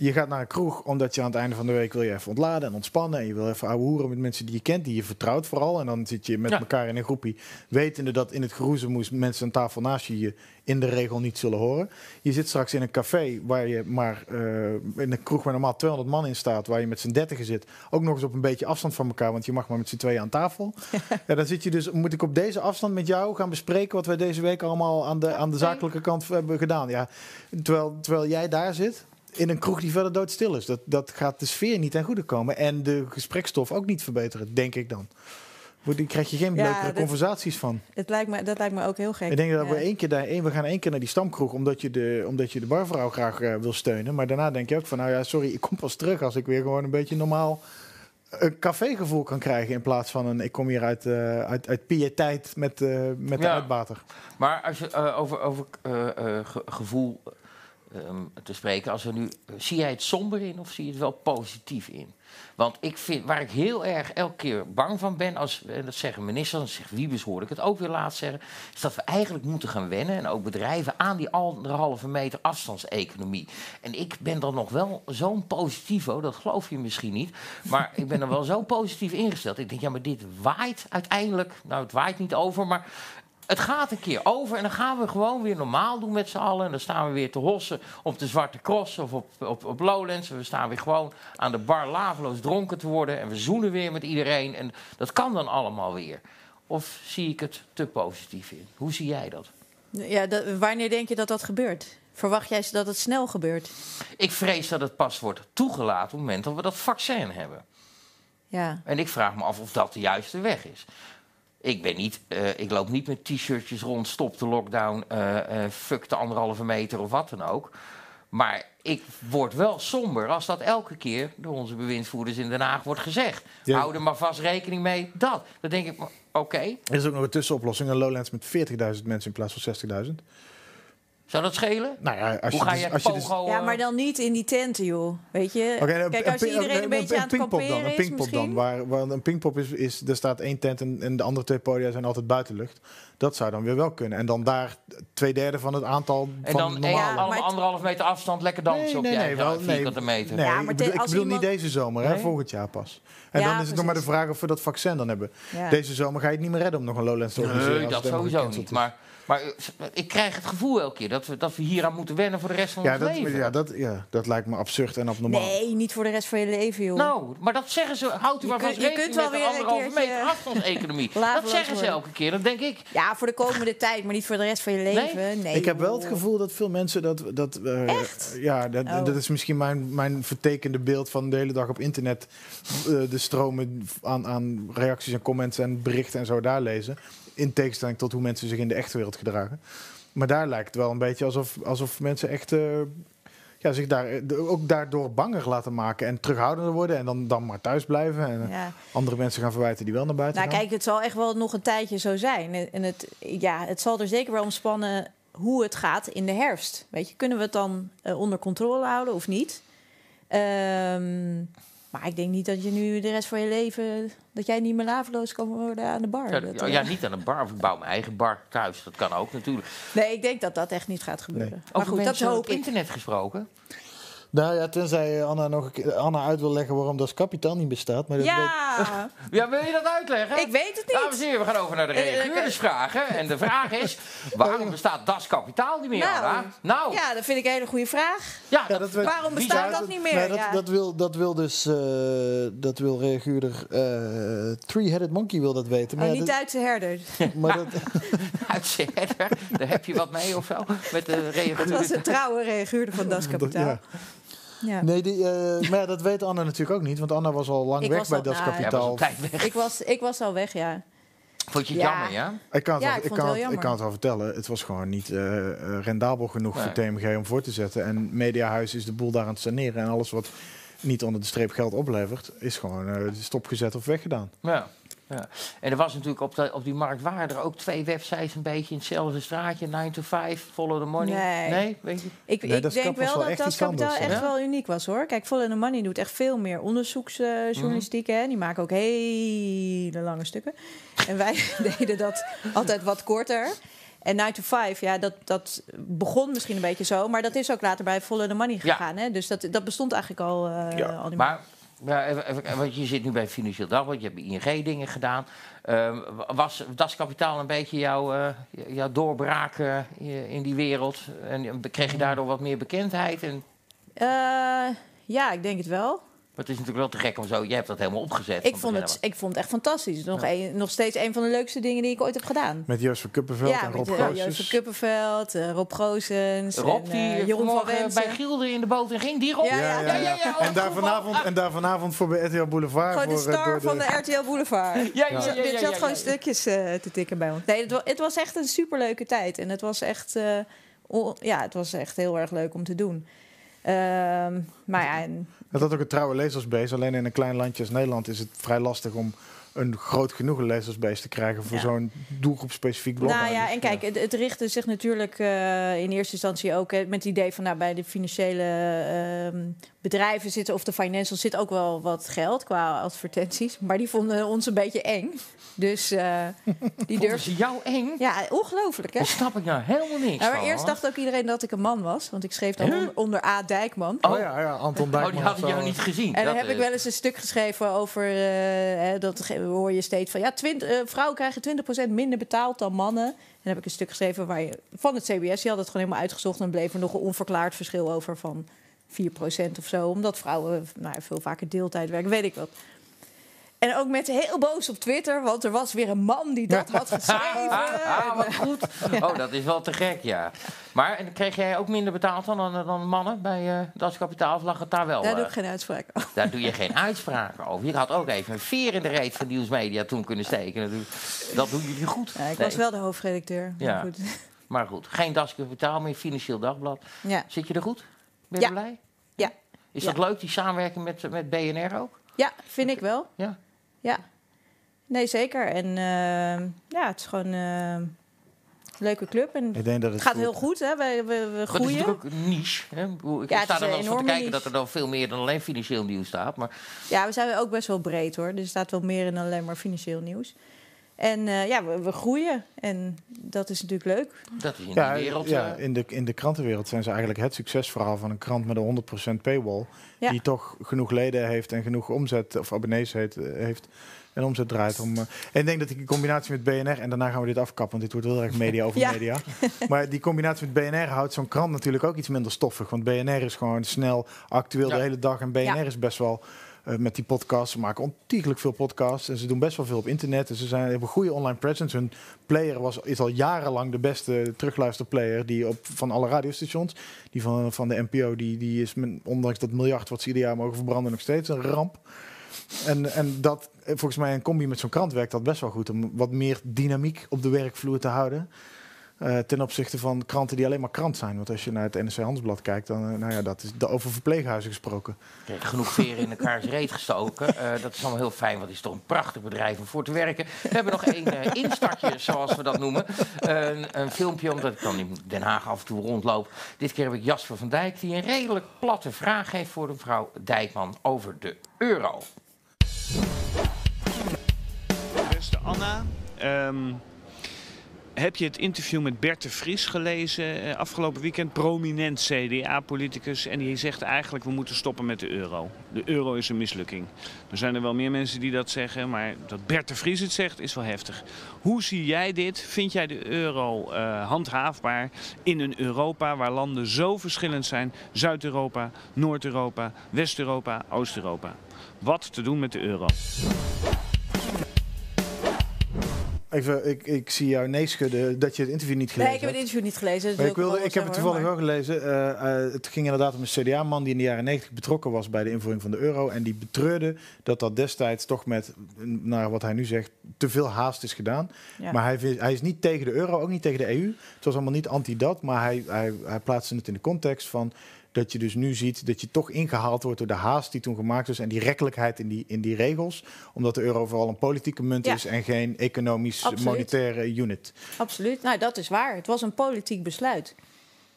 Je gaat naar een kroeg omdat je aan het einde van de week wil je even ontladen en ontspannen. En je wil even ouwe hoeren met mensen die je kent, die je vertrouwt vooral. En dan zit je met Ja. elkaar in een groepie, wetende dat in het geroezemoes mensen aan tafel naast je je in de regel niet zullen horen. Je zit straks in een café waar je maar eh, in een kroeg waar normaal 200 man in staat, waar je met z'n dertigen zit. Ook nog eens op een beetje afstand van elkaar, want je mag maar met z'n tweeën aan tafel. ja, dan zit je dus, moet ik op deze afstand met jou gaan bespreken wat wij deze week allemaal aan de, aan de zakelijke kant hebben gedaan. Ja, terwijl, terwijl jij daar zit. In een kroeg die verder doodstil is. Dat, dat gaat de sfeer niet ten goede komen. En de gesprekstof ook niet verbeteren, denk ik dan. Daar krijg je geen Ja, leukere dat- conversaties van. Het lijkt me, dat lijkt me ook heel gek. Ik denk dat Ja. we één keer daar, één, we gaan één keer naar die stamkroeg omdat je de, omdat je de barvrouw graag eh, wil steunen. Maar daarna denk je ook van, nou ja, sorry, ik kom pas terug als ik weer gewoon een beetje normaal een cafégevoel kan krijgen in plaats van een, ik kom hier uit, eh, uit, uit pietijd met, eh, met de Ja. uitbater. Maar als je eh, over, over eh, eh, ge- gevoel ehm, te spreken, als we nu, zie jij het somber in of zie je het wel positief in? Want ik vind, waar ik heel erg elke keer bang van ben, als, en dat zeggen ministers, dan zegt Wiebes hoorde ik het ook weer laatst zeggen, is dat we eigenlijk moeten gaan wennen, en ook bedrijven, aan die anderhalve meter afstandseconomie. En ik ben dan nog wel zo'n positivo, dat geloof je misschien niet, maar ik ben er wel zo positief ingesteld. Ik denk, ja, maar dit waait uiteindelijk, nou het waait niet over, maar het gaat een keer over en dan gaan we gewoon weer normaal doen met z'n allen. En dan staan we weer te hossen op de Zwarte Cross of op, op, op Lowlands. En we staan weer gewoon aan de bar laveloos dronken te worden. En we zoenen weer met iedereen. En dat kan dan allemaal weer. Of zie ik het te positief in? Hoe zie jij dat? Ja, dat- wanneer denk je dat dat gebeurt? Verwacht jij dat het snel gebeurt? Ik vrees dat het pas wordt toegelaten op het moment dat we dat vaccin hebben. Ja. En ik vraag me af of dat de juiste weg is. Ik, ben niet, eh, ik loop niet met t-shirtjes rond, stop de lockdown, eh, fuck de anderhalve meter of wat dan ook. Maar ik word wel somber als dat elke keer door onze bewindvoerders in Den Haag wordt gezegd. Ja. Hou er maar vast rekening mee dat. Dan denk ik, oké, Er is ook nog een tussenoplossing, een Lowlands met 40.000 mensen in plaats van 60.000. zou dat schelen? Nou ja, als Hoe je ga dus- je als je dus- ja, eh, maar dan niet in die tenten, joh. Weet je? Een- Kijk, als iedereen een beetje aan het pingpop dan, kamperen een is pingpop dan, misschien... waar, waar een pingpop is, is, er staat één tent en, en de andere twee podia zijn altijd buitenlucht. Dat zou dan weer wel kunnen. En dan daar twee derde van het aantal En van dan één, normaal. Ja, maar anderhalve meter afstand, lekker dansen op je eigen wel- vierkante meter. Nee, Ja, maar ik bedoel, ik als bedoel iemand- niet deze zomer, hè, Nee? volgend jaar pas. En Ja, dan is het nog maar de vraag of we dat vaccin dan hebben. Ja. Deze zomer ga je het niet meer redden om nog een Lowlands te organiseren. Nee, dat sowieso niet. Maar, maar eh, ik krijg het gevoel elke keer dat we, dat we hier aan moeten wennen voor de rest van ja, ons dat, leven. ja, dat, ja, dat lijkt me absurd en abnormaal. Nee, niet voor de rest van je leven, joh. Nou, maar dat zeggen ze. Houdt u Je maar vast je rekening kunt wel met weer een keertje meter afstandseconomie. dat zeggen ze elke keer. Dan denk ik, Ja, voor de komende tijd, maar niet voor de rest van je leven. Nee, ik heb wel het gevoel dat veel mensen dat. dat eh, Echt? Ja, dat, Oh. dat is misschien mijn, mijn vertekende beeld van de hele dag op internet. eh, de stromen aan, aan reacties en comments en berichten en zo daar lezen. In tegenstelling tot hoe mensen zich in de echte wereld gedragen. Maar daar lijkt het wel een beetje alsof, alsof mensen echt. eh, ja, zich daar, ook daardoor banger laten maken en terughoudender worden. En dan, dan maar thuis blijven. En eh, Ja. andere mensen gaan verwijten die wel naar buiten Nou, gaan. kijk, het zal echt wel nog een tijdje zo zijn. En- En het, ja, het zal er zeker wel omspannen hoe het gaat in de herfst. Weet je, kunnen we het dan eh, onder controle houden of niet? Ehm, maar ik denk niet dat je nu de rest van je leven... dat jij niet meer laveloos kan worden aan de bar. Ja, Dat, ja, eh, ja, niet aan een bar. Of ik bouw mijn eigen bar thuis. Dat kan ook natuurlijk. Nee, ik denk dat dat echt niet gaat gebeuren. Maar Over goed, dat hoop op ik. internet gesproken. Nou ja, tenzij Anna nog een keer, Anna uit wil leggen waarom dat kapitaal niet bestaat. Maar dat weet- Ja, Ja, wil je dat uitleggen? ik weet het Dames niet. en heren, we gaan over naar de Eh, eh, reageurdersvragen. En de vraag is, waarom bestaat Das Kapitaal niet meer, Nou, Anna? Nou, ja, dat vind ik een hele goede vraag. Ja, dat weet- Waarom bestaat dat niet meer? nee, dat, Ja. dat, wil, dat wil dus, eh, dat wil reaguurder eh, Three-Headed Monkey wil dat weten. Maar, Oh, ja, niet Duitse herder. maar dat, uitzender. Daar heb je wat mee of zo? Met de Dat was een trouwe reaguurder van Das Kapitaal. Ja. Nee, die, eh, maar ja, dat weet Anna natuurlijk ook niet, want Anna was al lang Ik weg bij al- Das Ja, was Kapitaal. Ik, was, ik was al weg, ja. Vond je het Ja. jammer, ja? Ik kan, het Ja, ik kan het het, heel ik kan het wel vertellen. Het was gewoon niet eh, eh, rendabel genoeg Nee. voor TMG om voor te zetten. En Mediahuis is de boel daar aan het saneren. En alles wat niet onder de streep geld oplevert, is gewoon eh, stopgezet of weggedaan. Ja. Ja. En er was natuurlijk op, de, op die markt waren er ook twee websites een beetje in hetzelfde straatje. 9 to 5, Follow the Money. Nee. weet je? Ik, Nee, ik denk wel wel dat echt iets Kapitaal echt ja. wel uniek was, hoor. Kijk, Follow the Money doet echt veel meer onderzoeksjournalistiek. hè. Die maken ook hele lange stukken. En wij deden dat altijd wat korter. En 9 to 5, ja, dat, dat begon misschien een beetje zo. Maar dat is ook later bij Follow the Money Ja. gegaan. Hè? Dus dat, dat bestond eigenlijk al, eh, Ja. al die Maar ja, even, want je zit nu bij Financieel Dagblad, je hebt ING dingen gedaan. Ehm, was Das Kapitaal een beetje jouw, eh, jouw doorbraak eh, in die wereld? En kreeg je daardoor wat meer bekendheid? En, Eh, ja, ik denk het wel. Maar het is natuurlijk wel te gek om zo, jij hebt dat helemaal opgezet. Ik vond, het, ik vond het echt fantastisch. Nog, een, nog steeds een van de leukste dingen die ik ooit heb gedaan. Met Joost van Kuppenveld en Rob eh, Goossens. Joost van Kuppenveld, eh, Rob Goosens, Rob, en, die eh, Jeroen van Wensen. bij Gilde in de boot en ging, die Rob? Ja, Ja, ja, ja. ja, En, daar vanavond, en daar vanavond voor bij RTL Boulevard. Gewoon de voor, star door van de RTL Boulevard. Ja, ja, ja, ja, ja, zat ja, gewoon ja. stukjes eh, te tikken bij ons. Nee, het, wa- het was echt een superleuke tijd. En het was echt, eh, ja, het was echt heel erg leuk om te doen. Ehm, maar ja, en, Het had ook een trouwe lezersbase. Alleen in een klein landje als Nederland is het vrij lastig om een groot genoeg lezersbase te krijgen voor Ja. zo'n doelgroepspecifiek blog. nou ja, en kijk, het, het richtte zich natuurlijk eh, in eerste instantie ook eh, met het idee van nou, bij de financiële ehm, bedrijven zitten of de financials zit ook wel wat geld qua advertenties. Maar die vonden ons een beetje eng. Dus eh, die durfden. ze jou eng? Ja, ongelooflijk hè? Daar snap ik nou helemaal niks Nou, maar van, eerst dacht ook iedereen dat ik een man was. Want ik schreef dan Huh? onder, onder A. Dijkman. Oh ja, ja Anton Oh, Dijkman. die hadden jou niet gezien. En dan Dat, heb ik eh, wel eens een stuk geschreven over... eh, hè, dat hoor je steeds van... ja, twint- eh, vrouwen krijgen 20% minder betaald dan mannen. En dan heb ik een stuk geschreven waar je, van het CBS. Die had het gewoon helemaal uitgezocht... en bleef er nog een onverklaard verschil over van 4% of zo. Omdat vrouwen nou, veel vaker deeltijd werken, weet ik wat. En ook met heel boos op Twitter... want er was weer een man die dat had geschreven. Ah, wat goed. Oh, dat is wel te gek, ja. Maar en kreeg jij ook minder betaald dan, dan, dan mannen bij eh Das Kapitaal? Of lag het daar wel? Daar doe eh, ik geen uitspraak over. daar doe je geen uitspraken over. Je had ook even een veer in de reet van Nieuwsmedia toen kunnen steken. natuurlijk. Dat doen jullie goed. Ja, ik Nee, was wel de hoofdredacteur. maar Ja. goed. Maar goed, geen Das Kapitaal meer, Financieel Dagblad. Ja. Zit je er goed? Ben je Ja. blij? Ja. Is dat leuk, die samenwerking met, met BNR ook? ja, vind ik wel. Ja. Ja. Nee, zeker. En ehm, ja, het is gewoon eh, een leuke club. En Ik denk dat het gaat heel goed, hè? We, we, we Maar het is groeien. natuurlijk ook een niche. Hè? Ik Ja, het sta is er wel eens van te kijken dat er dan veel meer dan alleen financieel nieuws staat. Maar Ja, we zijn ook best wel breed, hoor. Er staat wel meer in dan alleen maar financieel nieuws. En eh, ja, we, we groeien. En dat is natuurlijk leuk. dat is in Ja, die wereld... ja eh, in, de, in de krantenwereld zijn ze eigenlijk het succesverhaal van een krant met een 100% paywall. Ja. Die toch genoeg leden heeft en genoeg omzet, of abonnees heet, eh, heeft en omzet draait. Om, en ik denk dat die combinatie met BNR, en daarna gaan we dit afkappen, want dit wordt heel erg media over Ja. media. Maar die combinatie met BNR houdt zo'n krant natuurlijk ook iets minder stoffig. Want BNR is gewoon snel, actueel Ja. de hele dag. En BNR Ja. is best wel eh, met die podcasts. Ze maken ontiegelijk veel podcasts. En ze doen best wel veel op internet. En ze zijn, hebben een goede online presence. Hun player was, is al jarenlang de beste terugluisterplayer die op, van alle radiostations. Die van, van de NPO, die, die is, ondanks dat miljard wat ze ieder jaar mogen verbranden, nog steeds een ramp. En, en dat, eh, volgens mij in combi met zo'n krant werkt dat best wel goed. Om wat meer dynamiek op de werkvloer te houden. Eh, ten opzichte van kranten die alleen maar krant zijn. Want als je naar het NRC Handelsblad kijkt, dan uh, nou ja, dat is de, over verpleeghuizen gesproken. Kijk, genoeg veren in elkaars reet gestoken. Uh, dat is allemaal heel fijn, want het is toch een prachtig bedrijf om voor te werken. We hebben nog één instartje, zoals we dat noemen. Een, een, filmpje, omdat ik dan in Den Haag af en toe rondloop. Dit keer heb ik Jasper van Dijk, die een redelijk platte vraag heeft voor mevrouw Dijkman over de euro. Beste Anna, um, heb je het interview met Bert de Vries gelezen uh, afgelopen weekend? Prominent CDA-politicus. En die zegt eigenlijk we moeten stoppen met de euro. De euro is een mislukking. Er zijn er wel meer mensen die dat zeggen. Maar dat Bert de Vries het zegt is wel heftig. Hoe zie jij dit? Vind jij de euro uh, handhaafbaar in een Europa waar landen zo verschillend zijn? Zuid-Europa, Noord-Europa, West-Europa, Oost-Europa. Wat te doen met de euro? Even, ik, ik zie jou nee schudden dat je het interview niet gelezen Nee, ik heb het interview niet gelezen. Dus ik, wilde, ik heb het toevallig wel gelezen. Uh, uh, het ging inderdaad om een CDA-man die in de jaren 90 betrokken was bij de invoering van de euro. En die betreurde dat dat destijds toch met, naar wat hij nu zegt, te veel haast is gedaan. Ja. Maar hij, hij, is niet tegen de euro, ook niet tegen de EU. Het was allemaal niet anti-dat, maar hij, hij, hij plaatste het in de context van dat je dus nu ziet dat je toch ingehaald wordt door de haast die toen gemaakt is en die rekkelijkheid in die, in die regels. Omdat de euro vooral een politieke munt ja. is en geen economisch Absoluut. monetaire unit. Absoluut, nou dat is waar. Het was een politiek besluit.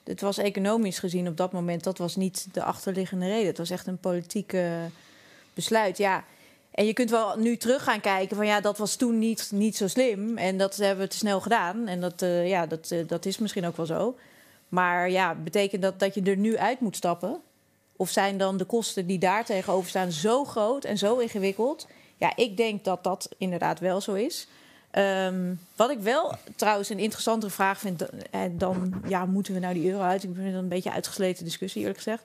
Het was economisch gezien op dat moment, dat was niet de achterliggende reden. Het was echt een politiek besluit, ja. En je kunt wel nu terug gaan kijken van ja, dat was toen niet, niet zo slim. En dat hebben we te snel gedaan. En dat, uh, ja, dat, uh, dat is misschien ook wel zo. Maar ja, betekent dat dat je er nu uit moet stappen? Of zijn dan de kosten die daar tegenover staan zo groot en zo ingewikkeld? Ja, ik denk dat dat inderdaad wel zo is. Um, wat ik wel trouwens een interessantere vraag vind, dan ja, moeten we nou die euro uit? Ik vind dat een beetje uitgesleten discussie, eerlijk gezegd.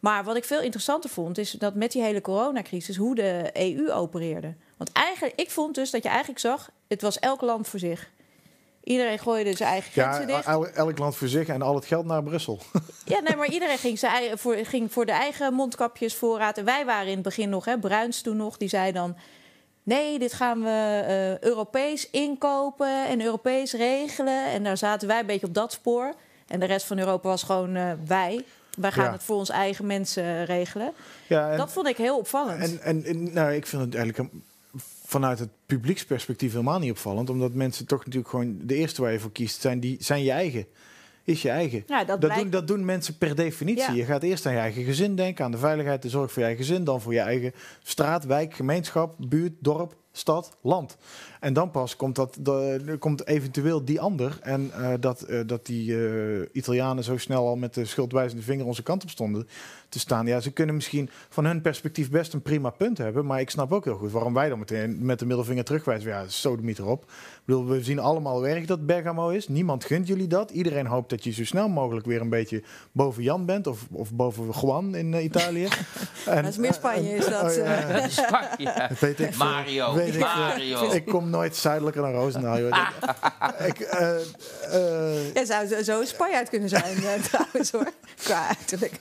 Maar wat ik veel interessanter vond, is dat met die hele coronacrisis hoe de EU opereerde. Want eigenlijk, ik vond dus dat je eigenlijk zag, het was elk land voor zich. Iedereen gooide zijn eigen grenzen ja, dicht. Elk, elk land voor zich en al het geld naar Brussel. Ja, nee, maar iedereen ging, zijn eigen, voor, ging voor de eigen mondkapjes voorraad. En wij waren in het begin nog, hè, Bruins toen nog, die zei dan... nee, dit gaan we uh, Europees inkopen en Europees regelen. En daar zaten wij een beetje op dat spoor. En de rest van Europa was gewoon uh, wij. Wij gaan ja. het voor ons eigen mensen regelen. Ja, en, dat vond ik heel opvallend. En, en, en nou, ik vind het eigenlijk... Een, vanuit het publieksperspectief helemaal niet opvallend. Omdat mensen toch natuurlijk gewoon de eerste waar je voor kiest, zijn, die, zijn je eigen. Is je eigen. Ja, dat, dat, doen, dat doen mensen per definitie. Ja. Je gaat eerst aan je eigen gezin denken, aan de veiligheid, de zorg voor je eigen gezin, dan voor je eigen straat, wijk, gemeenschap, buurt, dorp, stad, land. En dan pas komt, dat, de, komt eventueel die ander. En uh, dat, uh, dat die uh, Italianen zo snel al met de schuldwijzende vinger onze kant op stonden te staan. Ja, ze kunnen misschien van hun perspectief best een prima punt hebben. Maar ik snap ook heel goed waarom wij dan meteen met de middelvinger terugwijzen. Ja, sodemiet erop. Ik bedoel, we zien allemaal wel erg dat Bergamo is. Niemand gunt jullie dat. Iedereen hoopt dat je zo snel mogelijk weer een beetje boven Jan bent. Of, of boven Juan in uh, Italië. en, dat is meer Spanje, is dat. Oh, ja. Spanje. Weet ik Mario. Weet ik, Mario. Ik kom nooit zuidelijker dan Roosendaal. ik, uh, uh, ja, zou zo Spanje uit kunnen zijn, trouwens hoor. Qua uiterlijk.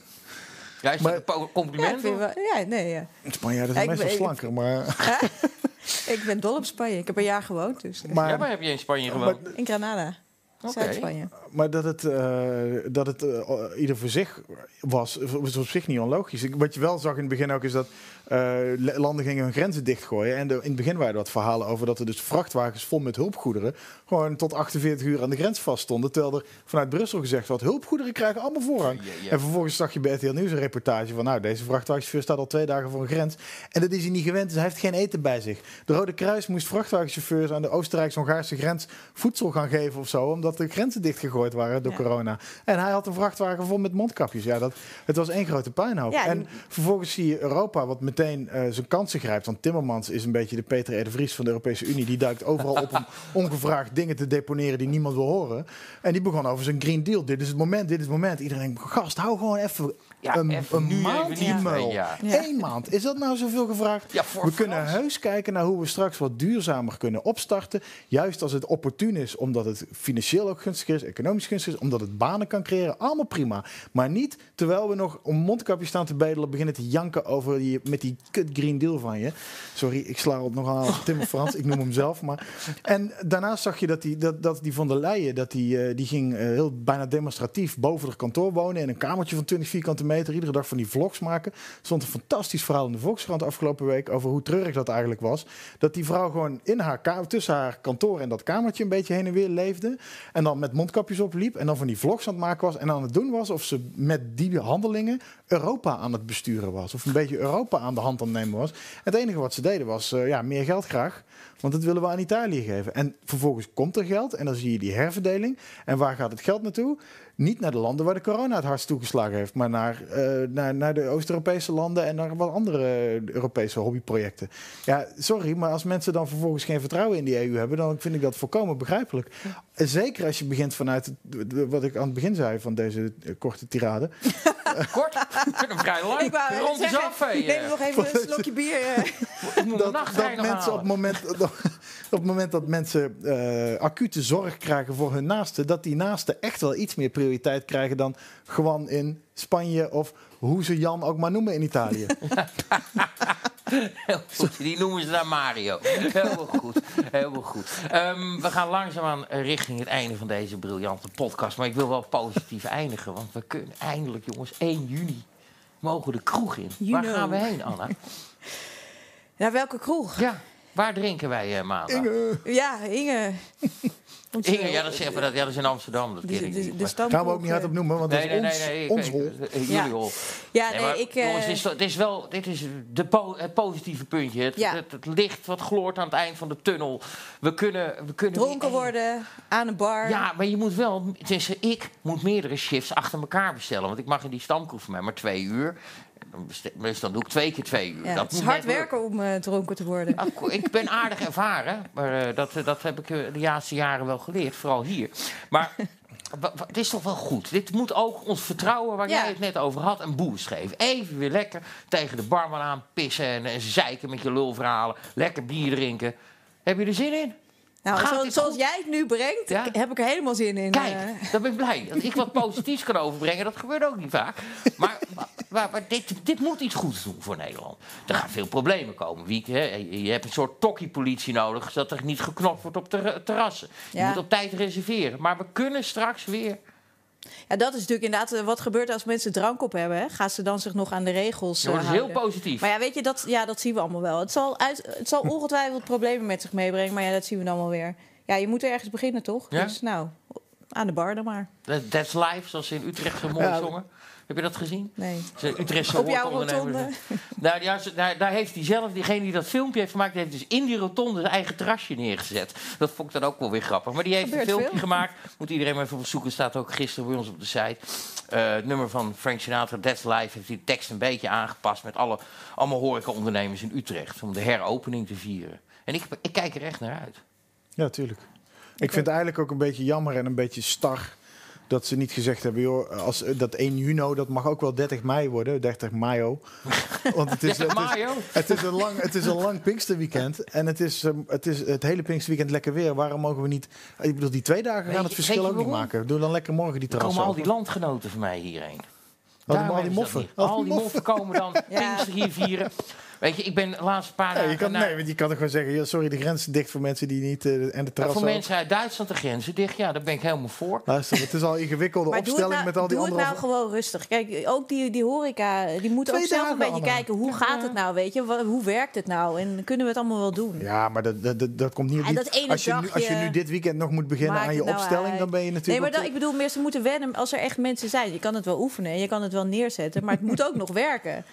Ja, is dat een compliment? Ja, wel, ja nee. Ja. Spanjaarden zijn meestal slanker, maar... ik ben dol op Spanje. Ik heb een jaar gewoond. Dus. Maar, ja, waar heb je in Spanje gewoond? In Granada. Okay. Maar dat het, uh, dat het uh, ieder voor zich was, was op zich niet onlogisch. Wat je wel zag in het begin ook is dat uh, landen gingen hun grenzen dichtgooien. En de, in het begin waren er wat verhalen over dat er dus vrachtwagens vol met hulpgoederen gewoon tot 48 uur aan de grens vaststonden. Terwijl er vanuit Brussel gezegd werd, hulpgoederen krijgen allemaal voorrang. En vervolgens zag je bij RTL Nieuws een reportage van, nou, deze vrachtwagenchauffeur staat al twee dagen voor een grens. En dat is hij niet gewend, dus hij heeft geen eten bij zich. De Rode Kruis moest vrachtwagenchauffeurs aan de Oostenrijks-Hongaarse grens voedsel gaan geven of zo, omdat de grenzen dichtgegooid waren door ja. corona. En hij had een vrachtwagen vol met mondkapjes. Ja, dat, het was één grote puinhoop. Ja, en, en vervolgens zie je Europa, wat meteen uh, zijn kansen grijpt. Want Timmermans is een beetje de Peter R. de Vries van de Europese Unie. Die duikt overal op om ongevraagd dingen te deponeren die niemand wil horen. En die begon over zijn Green Deal. Dit is het moment, dit is het moment. Iedereen, gast, hou gewoon even ja, een, een nu maand die. Ja. Eén maand. Is dat nou zoveel gevraagd? Ja, voor we kunnen heus kijken naar hoe we straks wat duurzamer kunnen opstarten. Juist als het opportun is, omdat het financieel ook gunstiger is, economisch gunstiger is, omdat het banen kan creëren. Allemaal prima. Maar niet terwijl we nog om mondkapje staan te bedelen, beginnen te janken over die, met die kut Green Deal van je. Sorry, ik sla op nogal aan Timmer Frans, ik noem hem zelf. Maar. En daarnaast zag je dat die, dat, dat die van der Leyen, dat die, eh, die ging eh, heel bijna demonstratief boven het kantoor wonen in een kamertje van 20 vierkante meter, iedere dag van die vlogs maken. Stond een fantastisch verhaal in de Volkskrant afgelopen week over hoe treurig dat eigenlijk was. Dat die vrouw gewoon in haar tussen haar kantoor en dat kamertje een beetje heen en weer leefde. En dan met mondkapjes opliep en dan van die vlogs aan het maken was. En aan het doen was of ze met die handelingen Europa aan het besturen was. Of een beetje Europa aan de hand aan het nemen was. Het enige wat ze deden was eh, ja, meer geld graag. Want dat willen we aan Italië geven. En vervolgens komt er geld en dan zie je die herverdeling. En waar gaat het geld naartoe? Niet naar de landen waar de corona het hardst toegeslagen heeft, maar naar, eh, naar, naar de Oost-Europese landen en naar wat andere Europese hobbyprojecten. Ja, sorry, maar als mensen dan vervolgens geen vertrouwen in die EU hebben, dan vind ik dat volkomen begrijpelijk. Zeker als je begint vanuit het- wat ik aan het begin zei van deze eh, korte tirade. Kort, ik vind hem vrij lang. Ik wou Rond zeggen, af, hè. Neem nog even een slokje bier. eh. Dat, mensen op het, moment, dat, op het moment dat mensen eh, acute zorg krijgen voor hun naasten, dat die naasten echt wel iets meer prioriteit krijgen dan gewoon in Spanje of hoe ze Jan ook maar noemen in Italië. Heel goed. Die noemen ze dan Mario. Heel goed. Heel goed. Ehm, we gaan langzaamaan richting het einde van deze briljante podcast. Maar ik wil wel positief eindigen. Want we kunnen eindelijk, jongens, 1 juni mogen de kroeg in. You Waar know. gaan we heen, Anna? Naar welke kroeg? Ja, waar drinken wij eh, maandag? Ja, Inge. Inge, eh, ja, dat is, even, dat, ja, dat is in Amsterdam. Dat de, de, de Gaan we ook niet hard eh, op noemen, want Nee, dat nee, is nee, ons, nee. ons hol. eh, Ja. Jullie hol. Ja, Nee, maar, ik... eh, jongens, dit is, dit is wel dit is de po- het positieve puntje. Het, Ja. het, het licht wat gloort aan het eind van de tunnel. We kunnen, we kunnen dronken weer- worden, aan een bar. Ja, maar je moet wel... Tussen, ik moet meerdere shifts achter elkaar bestellen. Want ik mag in die stamkroeg van mij maar twee uur. Dan Dus dan doe ik twee keer twee uur. Ja, dat het is hard werken om eh, dronken te worden. Ah, Ik ben aardig ervaren, maar eh, dat, eh, dat heb ik de laatste jaren wel geleerd, vooral hier. Maar het is toch wel goed. Dit moet ook ons vertrouwen, waar Ja. jij het net over had, een boost geven. Even weer lekker tegen de barman aan pissen en, en zeiken met je lulverhalen. Lekker bier drinken. Heb je er zin in? Nou, zoals jij het nu brengt, Ja? heb ik er helemaal zin in. Kijk, dan ben ik blij. Dat ik wat positiefs kan overbrengen, dat gebeurt ook niet vaak. Maar, dit, dit moet iets goeds doen voor Nederland. Er gaan veel problemen komen. Wie, hè, je hebt een soort tokkie-politie nodig... zodat er niet geknokt wordt op ter- terrassen. Je Ja. moet op tijd reserveren. Maar we kunnen straks weer... Ja, dat is natuurlijk inderdaad eh, wat gebeurt als mensen drank op hebben. Hè? Gaan ze dan zich nog aan de regels eh, dat is heel houden? positief. Maar ja, weet je, dat, ja, dat zien we allemaal wel. Het zal, uit, het zal ongetwijfeld problemen met zich meebrengen, maar ja, dat zien we dan wel weer. Ja, je moet ergens beginnen, toch? Ja? Dus nou, aan de bar dan maar. That- That's life, zoals ze in Utrecht zo mooi Ja. Heb je dat gezien? Nee. Utrechtse Op jouw rotonde. Nou, ja, daar, daar heeft hij zelf, diegene die dat filmpje heeft gemaakt, die heeft dus in die rotonde zijn eigen terrasje neergezet. Dat vond ik dan ook wel weer grappig. Maar die heeft Gebeurt een filmpje veel. gemaakt. Moet iedereen maar even opzoeken. Staat ook gisteren bij ons op de site. Eh, het nummer van Frank Sinatra, That's Life, heeft die tekst een beetje aangepast met alle, allemaal horecaondernemers in Utrecht. Om de heropening te vieren. En ik, ik kijk er echt naar uit. Ja, tuurlijk. Ik vind het eigenlijk ook een beetje jammer en een beetje star dat ze niet gezegd hebben, joh, als, eh, dat 1 juni, dat mag ook wel 30 mei worden, 30 maio. Want het is, het is, Mayo? het is een lang, het is een lang Pinksterweekend en het is, ehm, het is het hele Pinksterweekend lekker weer. Waarom mogen we niet, ik bedoel, die twee dagen gaan het verschil ook niet maken. Doe dan lekker morgen die Er terras komen al die landgenoten van mij hierheen. Allemaal Daarom die moffen. Al die moffen komen dan. Pinkster hier vieren. Weet je, ik ben de laatste paar Nee, dagen... je kan, naar- nee, want je kan toch gewoon zeggen, ja, sorry, de grens is dicht voor mensen die niet, eh, en de Maar terras voor mensen uit Duitsland de grenzen dicht, ja, daar ben ik helemaal voor. Luister, het is al een ingewikkelde Maar opstelling nou, met al die doe het andere... nou gewoon rustig. Kijk, ook die, die horeca, die moeten Twee ook zelf een beetje Anna. kijken. Hoe gaat het nou, weet je? Hoe werkt het nou? En kunnen we het allemaal wel doen? Ja, maar dat, dat, dat, dat komt niet die- dat ene als, je nu, als je nu dit weekend nog moet beginnen aan je nou opstelling, uit? dan ben je Nee, natuurlijk... maar dan, de- ik bedoel meer, ze moeten wennen als er echt mensen zijn. Je kan het wel oefenen, je kan het wel neerzetten, maar het moet ook nog werken.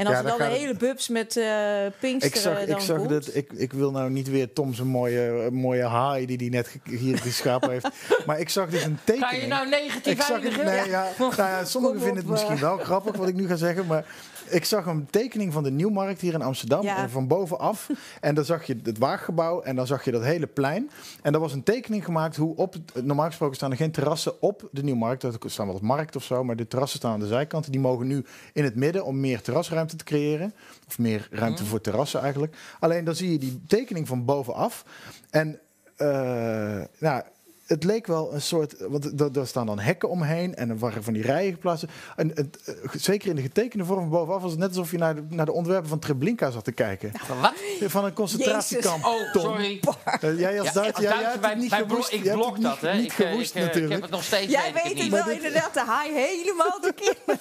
En als Ja, er dan het- hele bubs met eh ik Pinksteren zag, dan ik, zag komt. dat, ik, ik wil nou niet weer Tom zijn mooie, eh, mooie haai die hij net hier geschapen heeft. Maar ik zag dus een tekening. Ga je nou negatief ik zag het, nee, ja, nou ja, sommigen vinden het misschien eh. wel grappig wat ik nu ga zeggen, maar ik zag een tekening van de Nieuwmarkt hier in Amsterdam Ja. en van bovenaf. En dan zag je het waaggebouw en dan zag je dat hele plein. En er was een tekening gemaakt hoe op, normaal gesproken staan er geen terrassen op de Nieuwmarkt. Er staan wel op markt of zo, maar de terrassen staan aan de zijkanten. Die mogen nu in het midden om meer terrasruimte te creëren. Of meer ruimte voor terrassen eigenlijk. Alleen dan zie je die tekening van bovenaf. En eh, nou, het leek wel een soort. Want er, er staan dan hekken omheen en er waren van die rijen geplaatst. En het, eh, zeker in de getekende vorm van bovenaf was het net alsof je naar de, naar de ontwerpen van Treblinka zat te kijken. Van wat? Van een concentratiekamp. Oh, Tom. sorry. Eh, jij als Ja, Duitser, jij, wij- niet gewoest. ik jij hebt blok het dat, hè. Niet Ik, eh, gewoest ik, heb het nog steeds Jij weet ik weet het wel dit- inderdaad, de haai helemaal te keer.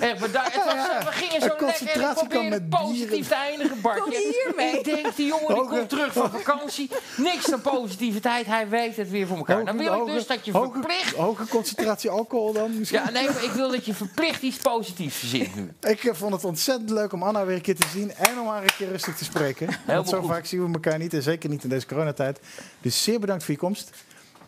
Echt. Het was, Ja, ja. We gingen Een zo lekker en positief dieren. te eindigen. Kom hiermee. Ik denk, die jongen die komt terug van vakantie. Niks dan positiviteit. Hij weet het weer voor elkaar. Dan wil ik dus dat je hoge, verplicht... hoge concentratie alcohol dan misschien? Ja, nee, maar ik wil dat je verplicht iets positiefs verzint nu. Ik eh, vond het ontzettend leuk om Anna weer een keer te zien en om haar een keer rustig te spreken. Want zo goed. vaak zien we elkaar niet en zeker niet in deze coronatijd. Dus zeer bedankt voor je komst.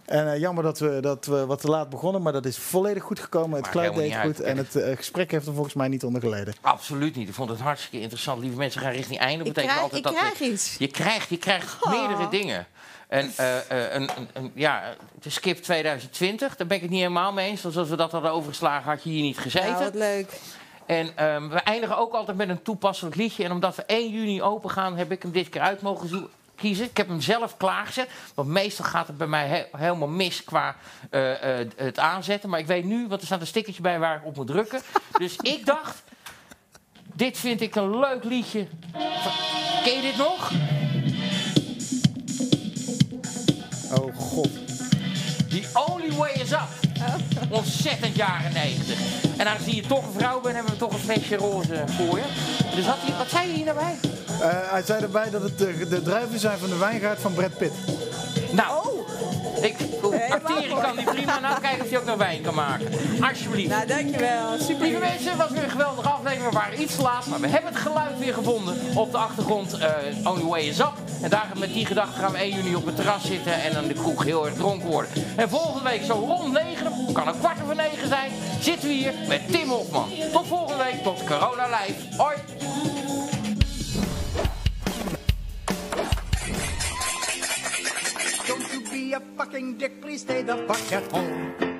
En eh, jammer dat we, dat we wat te laat begonnen, maar dat is volledig goed gekomen. Het geluid helemaal deed goed uit. en het eh, gesprek heeft er volgens mij niet onder geleden. Absoluut niet. Ik vond het hartstikke interessant. Lieve mensen gaan richting einde. Ik betekent krijg, altijd ik dat we- krijg iets. Je krijgt, je krijgt Oh. meerdere dingen. En eh, eh, een, een, een- ja, de skip 2020, daar ben ik het niet helemaal mee eens. Want als we dat hadden overgeslagen, had je hier niet gezeten. Nou, wat leuk. En ehm, we eindigen ook altijd met een toepasselijk liedje. En omdat we 1 juni open gaan, heb ik hem dit keer uit mogen kiezen. Ik heb hem zelf klaargezet. Want meestal gaat het bij mij he- helemaal mis qua eh, het aanzetten. Maar ik weet nu, want er staat een stickertje bij waar ik op moet drukken. Dus ik dacht, dit vind ik een leuk liedje. Ken je dit nog? Oh god. The Only Way Is Up. Ontzettend jaren 90. En aangezien je toch een vrouw bent, hebben we toch een flesje roze voor je. Dus had hij, wat zei je hier nou bij? Eh, hij zei erbij dat het de, de druiven zijn van de wijngaard van Brad Pitt. Nou, Oh, ik, acteren kan die prima. Nou, kijken of hij ook nog wijn kan maken. Alsjeblieft. nou dankjewel. Super. Lieve mensen, het was weer een geweldige aflevering. We waren iets te laat, maar we hebben het geluid weer gevonden. Op de achtergrond eh, Only Way Is Up. En daar met die gedachte gaan we 1 juni op het terras zitten en dan de kroeg heel erg dronken worden. En volgende week zo rond 9, kan een kwart over 9 zijn, zitten we hier met Tim Hofman. Tot volgende week, tot Corona Live. Hoi! You fucking dick, please stay the fuck at home.